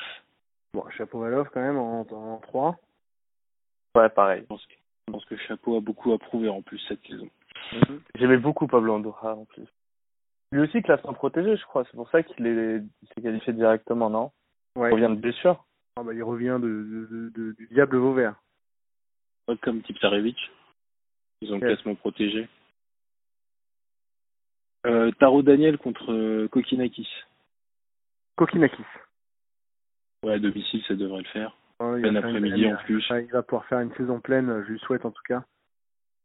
Bon, Chapeau-Valov quand même en, en 3. Ouais, pareil. Je pense, que, je pense que Chapeau a beaucoup approuvé en plus cette saison. J'aimais beaucoup Pablo Andorra en plus. Lui aussi, classement protégé, je crois. C'est pour ça qu'il est... il s'est qualifié directement, non? Ouais. Il revient de blessure. Ah bah, il revient de, de, de- de- du diable Vauvert. Pas comme Tipsarevic. Ils ont le Ouais. classement protégé. Euh, Taro Daniel contre euh, Kokinakis. Kokinakis. Ouais, à domicile, ça devrait le faire. Ouais, il une- après-midi en plus. Il va pouvoir faire une saison pleine, je lui souhaite en tout cas.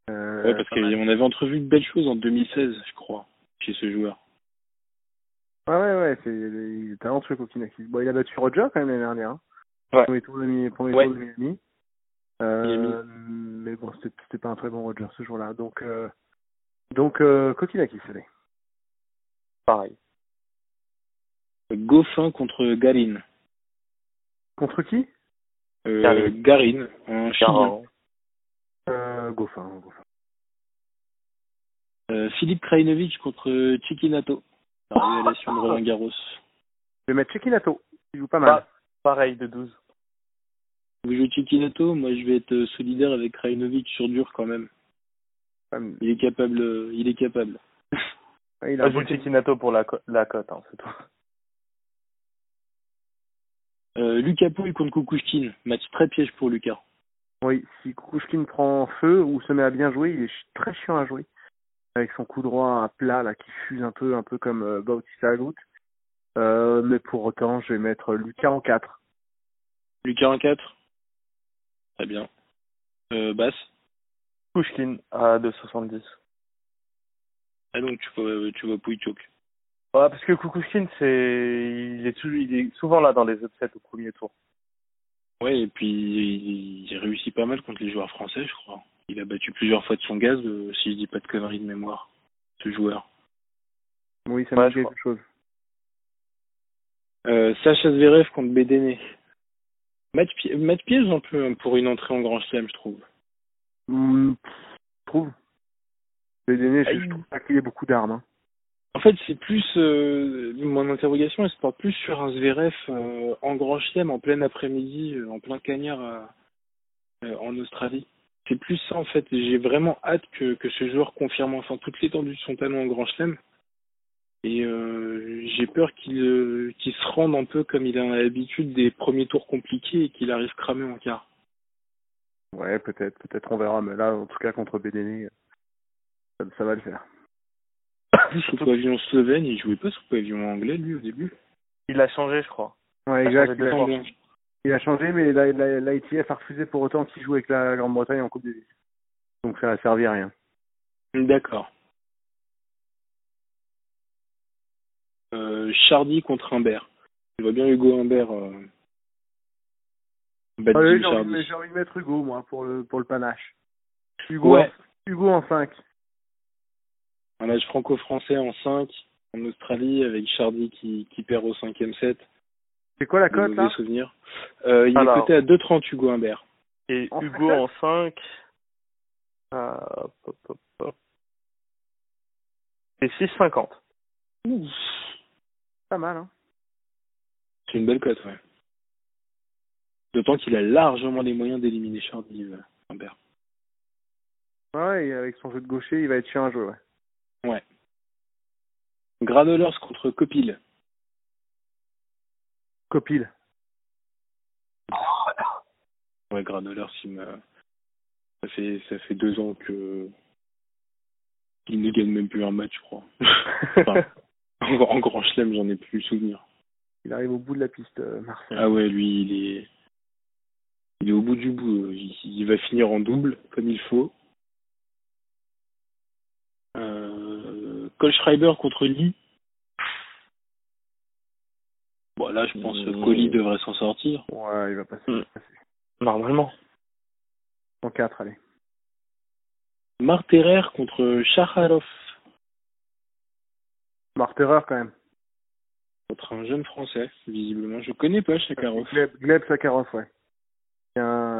Euh, Ouais, parce qu'on avait entrevu de belles choses en 2016, je crois, chez ce joueur. Ouais, ouais, ouais, c'est, il est talentueux Kokinakis. Bon, il a battu Roger quand même l'année dernière. Hein. Ouais. Premier tour de, Ouais. de Miami. Euh, mais bon, c'était c'était pas un très bon Roger ce jour-là. Donc, euh, donc euh, Kokinakis, allez. Pareil. Goffin contre Garin. Contre qui? Euh, Garin. Garin, un Chilien. Garin. euh, Goffin. Goffin. Euh, Philippe Krajinovic contre Chiquinato. La révélation de Roland Garros. Je vais mettre Chekinato. Il joue pas mal. Pa- pareil de 12. Vous jouez Chiquinato, moi je vais être euh, solidaire avec Krajinovic sur dur quand même. Il est capable, euh, il est capable. il a je joue Chiquinato pour la, co- la cote, hein, c'est tout. Euh, Lucas Pouille contre Kukushkin. Match très piège pour Lucas. Oui, si Kukushkin prend feu ou se met à bien jouer, il est très chiant à jouer. Avec son coup droit à plat là qui fuse un peu, un peu comme euh, Bautista Agut. Euh, mais pour autant, je vais mettre Lucas en 4. Lucas en 4. Très bien. Euh, Basse. Pushkin à 2,70. Ah donc tu vois, tu vois Pouille choke. Ouais, parce que Kukushkin, c'est, il est, toujours, il est souvent là dans les upsets au premier tour. Ouais, et puis il, il réussit pas mal contre les joueurs français, je crois. Il a battu plusieurs fois de son gaz, euh, si je dis pas de conneries de mémoire, ce joueur. Oui, ça Ouais, dit crois. quelque chose. Euh, Sacha Zverev contre Bédéné. Match, pi- match piège un peu hein, pour une entrée en Grand Chelem, je trouve. Hum, pff, je trouve. Bédéné, je trouve pas qu'il ait beaucoup d'armes. hein. En fait, c'est plus euh, mon interrogation, elle se porte plus sur un Zverev euh, en Grand Chelem, en plein après-midi, euh, en plein cagnard en Australie. C'est plus ça en fait. J'ai vraiment hâte que, ce joueur confirme enfin toute l'étendue de son talent en Grand Chelem. Et j'ai peur qu'il se rende un peu comme il a l'habitude des premiers tours compliqués et qu'il arrive cramé en quart. Ouais, peut-être, peut-être on verra, mais là, en tout cas, contre Bédéné, ça va le faire. Sous pavillon slovène, il jouait pas sous pavillon anglais lui au début. Il a changé, je crois. Ouais, Il a exact. changé Il a, il changé, mais la- la- l'ITF a refusé pour autant qu'il joue avec la Grande-Bretagne en Coupe Davis. Donc ça a servi à rien. D'accord. Euh, Chardy contre Humbert. Je vois bien Hugo Humbert euh, Jim j'ai envie, de, Chardy. mettre- j'ai envie de mettre Hugo, moi, pour le, pour le panache. Hugo, Ouais. en, Hugo en 5. Un match franco-français en 5 en Australie avec Chardy qui, qui perd au cinquième set. C'est quoi la De cote, là souvenirs? Euh, il Alors. est coté à 2,30 Hugo Humbert. Et En Hugo en 5. Euh, hop, hop, hop. Et 6,50. Pas mal, hein. C'est une belle cote, ouais. D'autant qu'il a largement les moyens d'éliminer Chardy, euh, Humbert. Ouais, et avec son jeu de gaucher, il va être chiant à jouer, ouais. Ouais. Granolers contre Copil. Copil. Ouais, Granolers, il me... ça fait ça fait deux ans que il ne gagne même plus un match, je crois. Enfin, en, grand chelem, j'en ai plus souvenir. Il arrive au bout de la piste, euh, Marcel. Ah ouais, lui, il est il est au bout du bout. Il, il va finir en double comme il faut. Euh, Schreiber contre Lee. Bon, là, je pense que Mmh. Colli devrait s'en sortir. Ouais, il va passer. Va passer. Normalement. En 4, allez. Marterer contre Shacharov. Marterer, quand même. Contre un jeune français, visiblement. Je connais pas Shacharov. Gleb, Gleb Sakharov, ouais.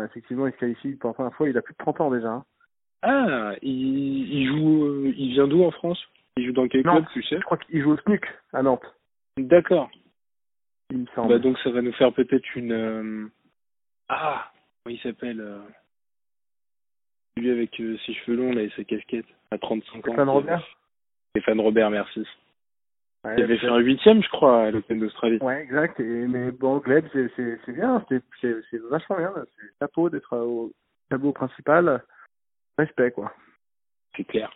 Effectivement, il se qualifie pour la première fois. Il a plus de 30 ans déjà. hein. Ah, il, il joue, euh, il vient d'où en France? Il joue dans quel club, tu sais Je crois qu'il joue au SNUC à Nantes, D'accord. il me semble. Bah donc ça va nous faire peut-être une. euh, Ah, comment il s'appelle euh, Lui avec euh, ses cheveux longs là et sa casquette à 35 ans. Stéphane Robert Stéphane Robert, merci. Ouais, Il avait fait un huitième, je crois, à l'Open d'Australie. Ouais, exact. Et, mais bon, Gleb, c'est, bien. C'est, vachement bien. C'est chapeau d'être au tableau principal. Respect, quoi. C'est clair.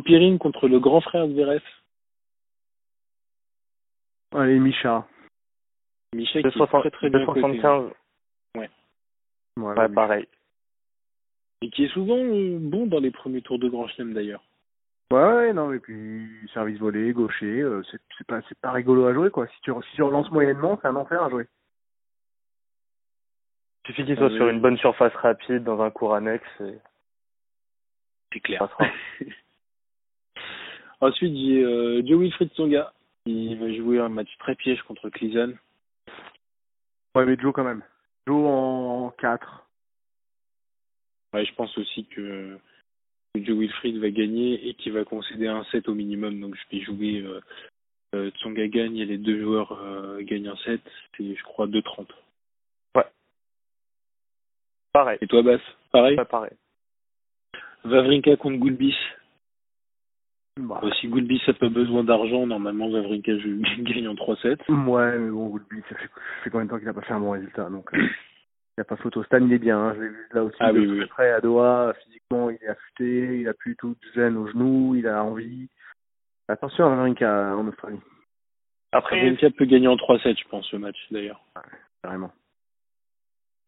Popirine contre le grand frère de Zverev. Allez, Micha. Michel qui est 2,60 très très bien coté. 2,75. Voilà, Ouais, Micha. pareil. Et qui est souvent euh, bon dans les premiers tours de Grand Chelem d'ailleurs. Ouais, ouais, non, mais puis service volé, gaucher, euh, c'est, c'est pas, c'est pas rigolo à jouer, quoi. Si tu, si tu relances moyennement, c'est un enfer à jouer. Il suffit qu'il soit Euh, sur une bonne surface rapide, dans un cours annexe. Et... C'est clair. Ensuite, j'ai euh, Joe Wilfried Songa qui va jouer un match très piège contre Clizan. Ouais, mais Joe quand même. Joe en 4. Ouais, je pense aussi que que Joe Wilfried va gagner et qu'il va concéder un set au minimum. Donc je vais jouer euh, euh, Tsonga gagne et les deux joueurs euh, gagnent un set. C'est je crois 2-30. Pareil. Et toi Bass Pareil? Pas pareil. Vavrinka contre Gulbis. Bah. Euh, si Gulbis n'a pas besoin d'argent, normalement Vavrinka gagne en 3-7. Ouais, mais bon, Woodby, ça fait, ça fait combien de temps qu'il a pas fait un bon résultat, donc il n'y a pas photo. Stan, il est bien, hein, je l'ai vu là aussi, Ah de oui, très oui. près à Doha, physiquement, il est affûté, il a plus tout de gêne au genou, il a envie. Attention à Vavrinka en Australie, Après, Vavrinka peut gagner en 3-7 je pense le match d'ailleurs. carrément.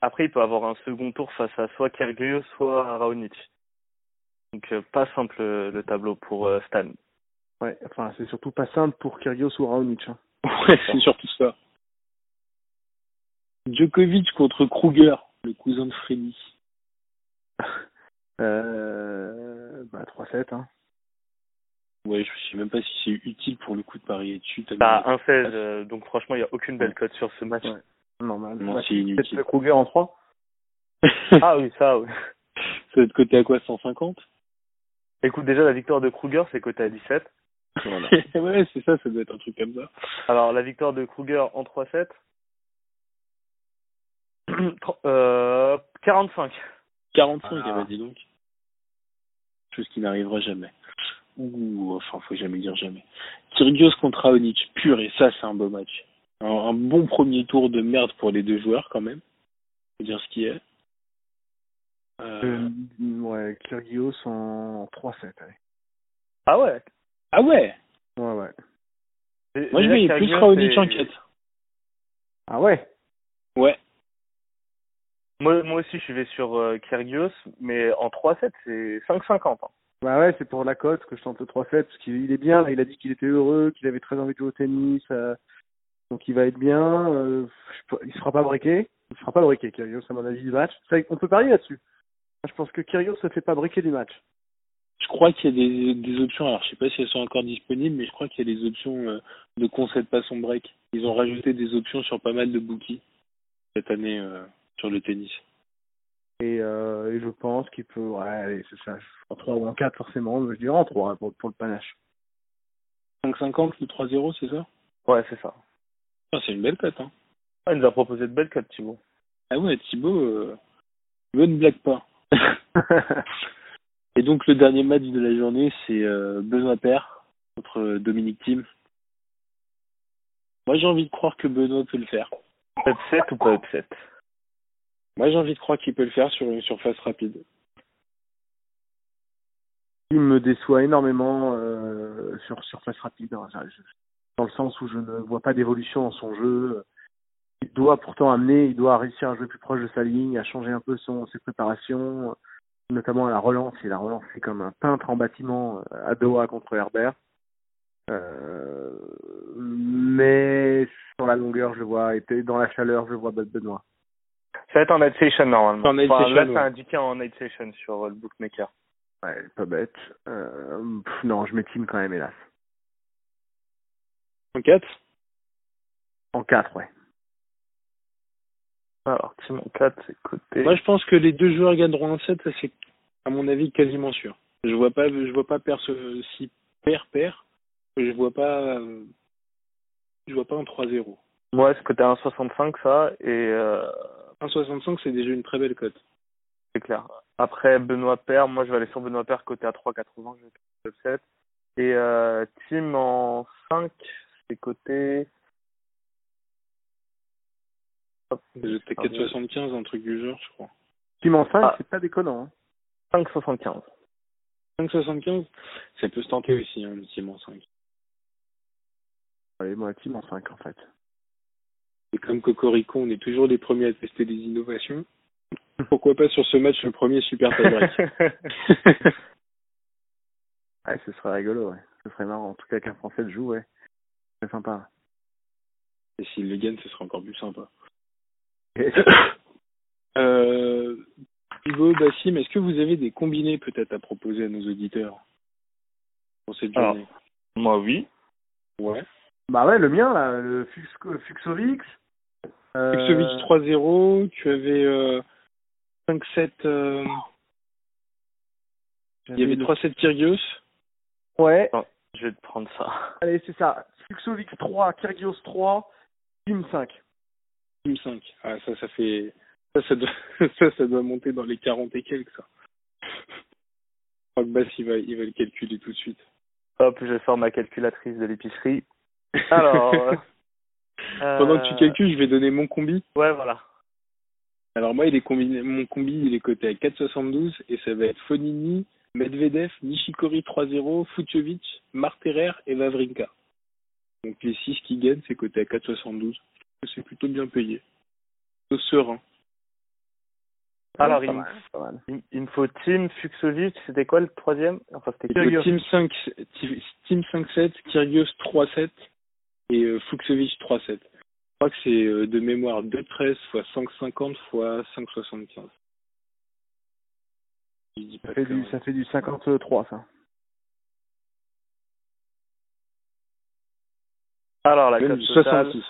après, il peut avoir un second tour face à soit Kyrgios, soit Raonic. Donc, euh, pas simple euh, le tableau pour euh, Stan. Ouais, enfin, c'est surtout pas simple pour Kyrgios ou Raonic. Hein. Ouais, c'est surtout ça. Djokovic contre Kruger, le cousin de Freddy. Euh, bah, 3-7, hein. Ouais, je sais même pas si c'est utile pour le coup de parier dessus. tellement- T'as un 16, euh, donc franchement, il n'y a aucune belle cote sur ce match. Ouais. Normal. Non, Ouais, c'est inutile. Peut-être Kruger en 3 Ah oui, ça, oui. Ça va être coté à quoi 150 Écoute, déjà, la victoire de Kruger, c'est coté à 17. Voilà. Ouais, c'est ça, ça doit être un truc comme ça. Alors, la victoire de Kruger en 3-7. euh, 45. 45, Ah. elle m'a dit donc. Chose qui n'arrivera jamais. Ouh, enfin, faut jamais dire jamais. Kyrgios contre Raonic, pur, et ça, c'est un beau match. Un, un bon premier tour de merde pour les deux joueurs, quand même. Faut dire ce qui est. Euh, Euh, ouais, Kyrgios en 3-7, allez. Ah ouais? Ah ouais? Ouais, ouais. Moi, je plus Raonic en 4. Ah ouais? Ouais. Moi, moi aussi, je vais sur euh, Kyrgios, mais en 3-7, c'est 5,50. Hein. Bah ouais, c'est pour la cote que je tente le 3-7, parce qu'il il est bien, là, il a dit qu'il était heureux, qu'il avait très envie de jouer au tennis, euh, donc il va être bien, euh, je il se fera pas briquer, il se fera pas briquer, Kyrgios, à mon avis, du match. C'est- On peut parier là-dessus. Je pense que Kyrgios se fait pas briquer du match. Je crois qu'il y a des, des options, alors je sais pas si elles sont encore disponibles, mais je crois qu'il y a des options euh, de concède pas son break. Ils ont rajouté des options sur pas mal de bookies cette année euh, sur le tennis. Et, euh, et je pense qu'il peut, ouais, allez, c'est ça, en 3 ou en 4 forcément, mais je dirais en 3 pour, pour le panache. 5,50 le 3-0, c'est ça? Ouais, c'est ça. Ah, C'est une belle cote, hein. Ah, il nous a proposé de belles cotes, Thibaut. Ah ouais, Thibaut, euh, Thibaut ne blague pas. Et donc le dernier match de la journée, c'est euh, Benoît Père contre euh, Dominique Thiem. Moi j'ai envie de croire que Benoît peut le faire. Upset ou pas upset? Moi j'ai envie de croire qu'il peut le faire sur une surface rapide. il me déçoit énormément euh, sur surface rapide, hein, dans le sens où je ne vois pas d'évolution dans son jeu. Il doit pourtant amener, il doit réussir à jouer plus proche de sa ligne, à changer un peu son ses préparations, notamment à la relance. Il a relancé comme un peintre en bâtiment euh, à Doha contre Herbert. Euh, mais sur la longueur, je le vois, et dans la chaleur, je vois Benoît. Ça va être en night session, normalement. En night Enfin, session, là, ouais. c'est indiqué en night session sur euh, le bookmaker. Ouais, pas bête. Euh, pff, non, je mets Team quand même, hélas. En 4 En 4, ouais. Alors, Timon 4, c'est côté. Moi je pense que les deux joueurs gagneront un set, ça c'est à mon avis quasiment sûr. Je vois pas je vois pas ce- si perd perd, je vois pas euh, je vois pas un 3-0. Moi, c'est côté 1,65, ça, et euh, 1,65 c'est déjà une très belle cote. c'est clair. Après, Benoît Père, moi, je vais aller sur Benoît Père côté à 3,80, je vais faire le upset. Et euh, Tim en 5, c'est côté... C'était 4,75 un truc du genre je crois. Team en 5, Ah. c'est pas déconnant. Hein. 5,75. 5,75 ça peut se tenter aussi hein, team en 5. Allez, moi, Team en 5, en fait. Et comme Cocorico, on est toujours les premiers à tester des innovations. Pourquoi pas sur ce match le premier super tie-break Ouais, ce serait rigolo, ouais. Ce serait marrant. En tout cas, qu'un Français le joue, ouais. C'est sympa. Et s'il le gagne, ce sera encore plus sympa. Euh, Thibaut, Bassim, est-ce que vous avez des combinés peut-être à proposer à nos auditeurs pour cette Alors. journée? Moi, oui. Ouais. Bah ouais, le mien, là, le Fux- Fuxovix. Euh, Fuxovic 3-0, tu avais euh, 5-7, euh, il y avait le- 3-7 Kyrgios. Ouais, Je vais te prendre ça. allez, c'est ça. Fuxovix 3, Kyrgios 3, Team 5. Team 5. Ah, ça, ça fait. Ça, ça doit, ça, ça doit monter dans les 40 et quelques, ça. Je crois que Bass, il va, il va le calculer tout de suite. Hop, je sors ma calculatrice de l'épicerie. Alors. euh, Pendant que tu euh, calcules, je vais donner mon combi. Ouais, voilà. Alors, moi, il est combiné, mon combi, il est coté à 4,72 et ça va être Fonini, Medvedev, Nishikori 3-0, Fuciovic, Marterer et Vavrinka. Donc, les 6 qui gagnent, c'est coté à 4,72. C'est plutôt bien payé. Plutôt serein. Alors, Pas il, me- mal, pas mal. il, il me faut Tim Fuxovic. C'était quoi le troisième Enfin, Kyrgios. Team 5, Team 5-7, Kyrgios 3-7 et euh, Fuxovic 3-7. Je crois que c'est euh, de mémoire 2-13 fois 5,50 fois 5,75. Je dis pas Ça fait, du, ça fait du 53, ça. Alors, la cote du totale. 66.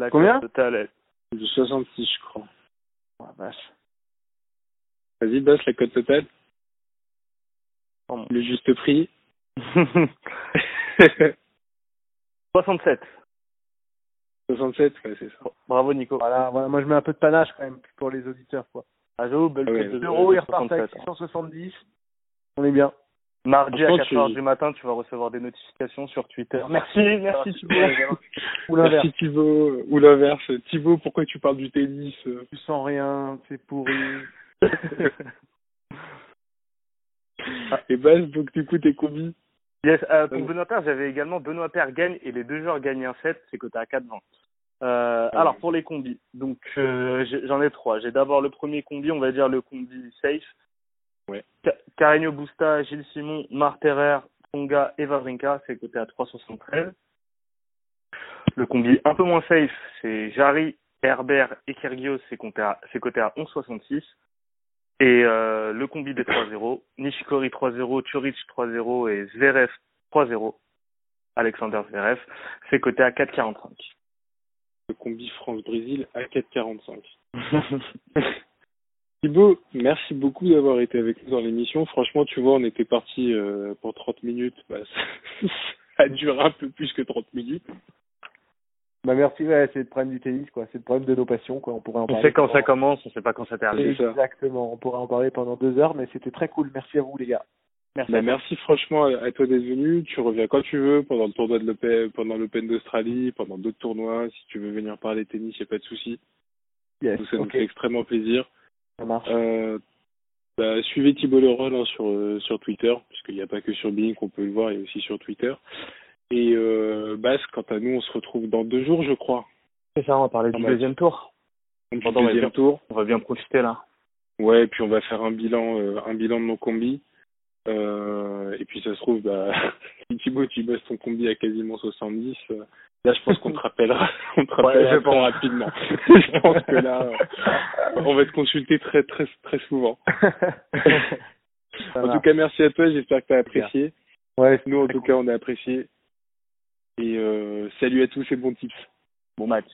La Combien totale est Du 66, je crois. Oh, la vache. Vas-y, Bass, la cote totale. Le juste prix. 67. 67, ouais, c'est ça. Bravo, Nico. Voilà, voilà, moi je mets un peu de panache quand même pour les auditeurs, quoi. Ah, j'avoue, belle Ah ouais, cote de deux L'euro, il repart 67, avec hein. 670. On est bien. Mardi à Franchement, 4h tu- du matin, tu vas recevoir des notifications sur Twitter. Merci, merci Thibaut. Ou l'inverse. Merci Thibaut, ou l'inverse. Thibaut, pourquoi tu parles du tennis euh Tu sens rien, c'est pourri. Et Bass, donc du coup, t'es combi. yes, euh, pour Euh. Benoît Père, j'avais également Benoît Père gagne et les deux joueurs gagnent un set, c'est coté à 4-20. Euh, Ah alors pour les combis, donc euh, j'en ai trois. J'ai d'abord le premier combi, on va dire le combi safe. Ouais. Carreño Busta, Gilles Simon, Marterer, Tonga et Vavrinka, c'est coté à 3,73. Le combi un peu moins safe, c'est Jarry, Herbert et Kyrgios, c'est coté à, c'est coté à 11,66. Et euh, le combi des 3-0, Nishikori 3-0, Churic 3-0 et Zverev 3-0, Alexander Zverev, c'est coté à 4,45. Le combi France-Brésil à 4,45. Thibaut, merci beaucoup d'avoir été avec nous dans l'émission. Franchement, tu vois, on était parti euh, pour 30 minutes. Bah, ça, ça a duré un peu plus que 30 minutes. Bah merci, ouais, c'est le problème du tennis, quoi. C'est le problème de nos passions, quoi. On pourrait en on parler. sait quand ça commence, on sait pas quand ça termine. Exactement. On pourrait en parler pendant deux heures, mais c'était très cool. Merci à vous, les gars. Merci. Bah, merci franchement à, toi d'être venu. Tu reviens quand tu veux, pendant le tournoi de l'Open, pendant l'Open d'Australie, pendant d'autres tournois. Si tu veux venir parler tennis, il n'y a pas de souci. Yes. Ça nous fait extrêmement plaisir. Ça marche. Euh, bah, suivez Thibaut Leroll hein, sur, euh, sur Twitter, puisqu'il n'y a pas que sur Bing qu'on peut le voir, il y a aussi sur Twitter. Et euh, Bass, quant à nous, on se retrouve dans deux jours, je crois. C'est ça, on va parler du deuxième tour. Pardon, deuxième tour. On va bien profiter là. Ouais, et puis on va faire un bilan, euh, un bilan de nos combis. Euh, et puis ça se trouve, bah, si Thibaut, tu bosses ton combi à quasiment 70. euh, là, je pense qu'on te rappellera, on te rappellera très rapidement. je pense que là, euh, on va te consulter très, très, très souvent. En tout cas, merci à toi. J'espère que tu as apprécié. ouais, Nous, en tout cool. cas, on a apprécié. Et euh, salut à tous et bons tips. Bon match.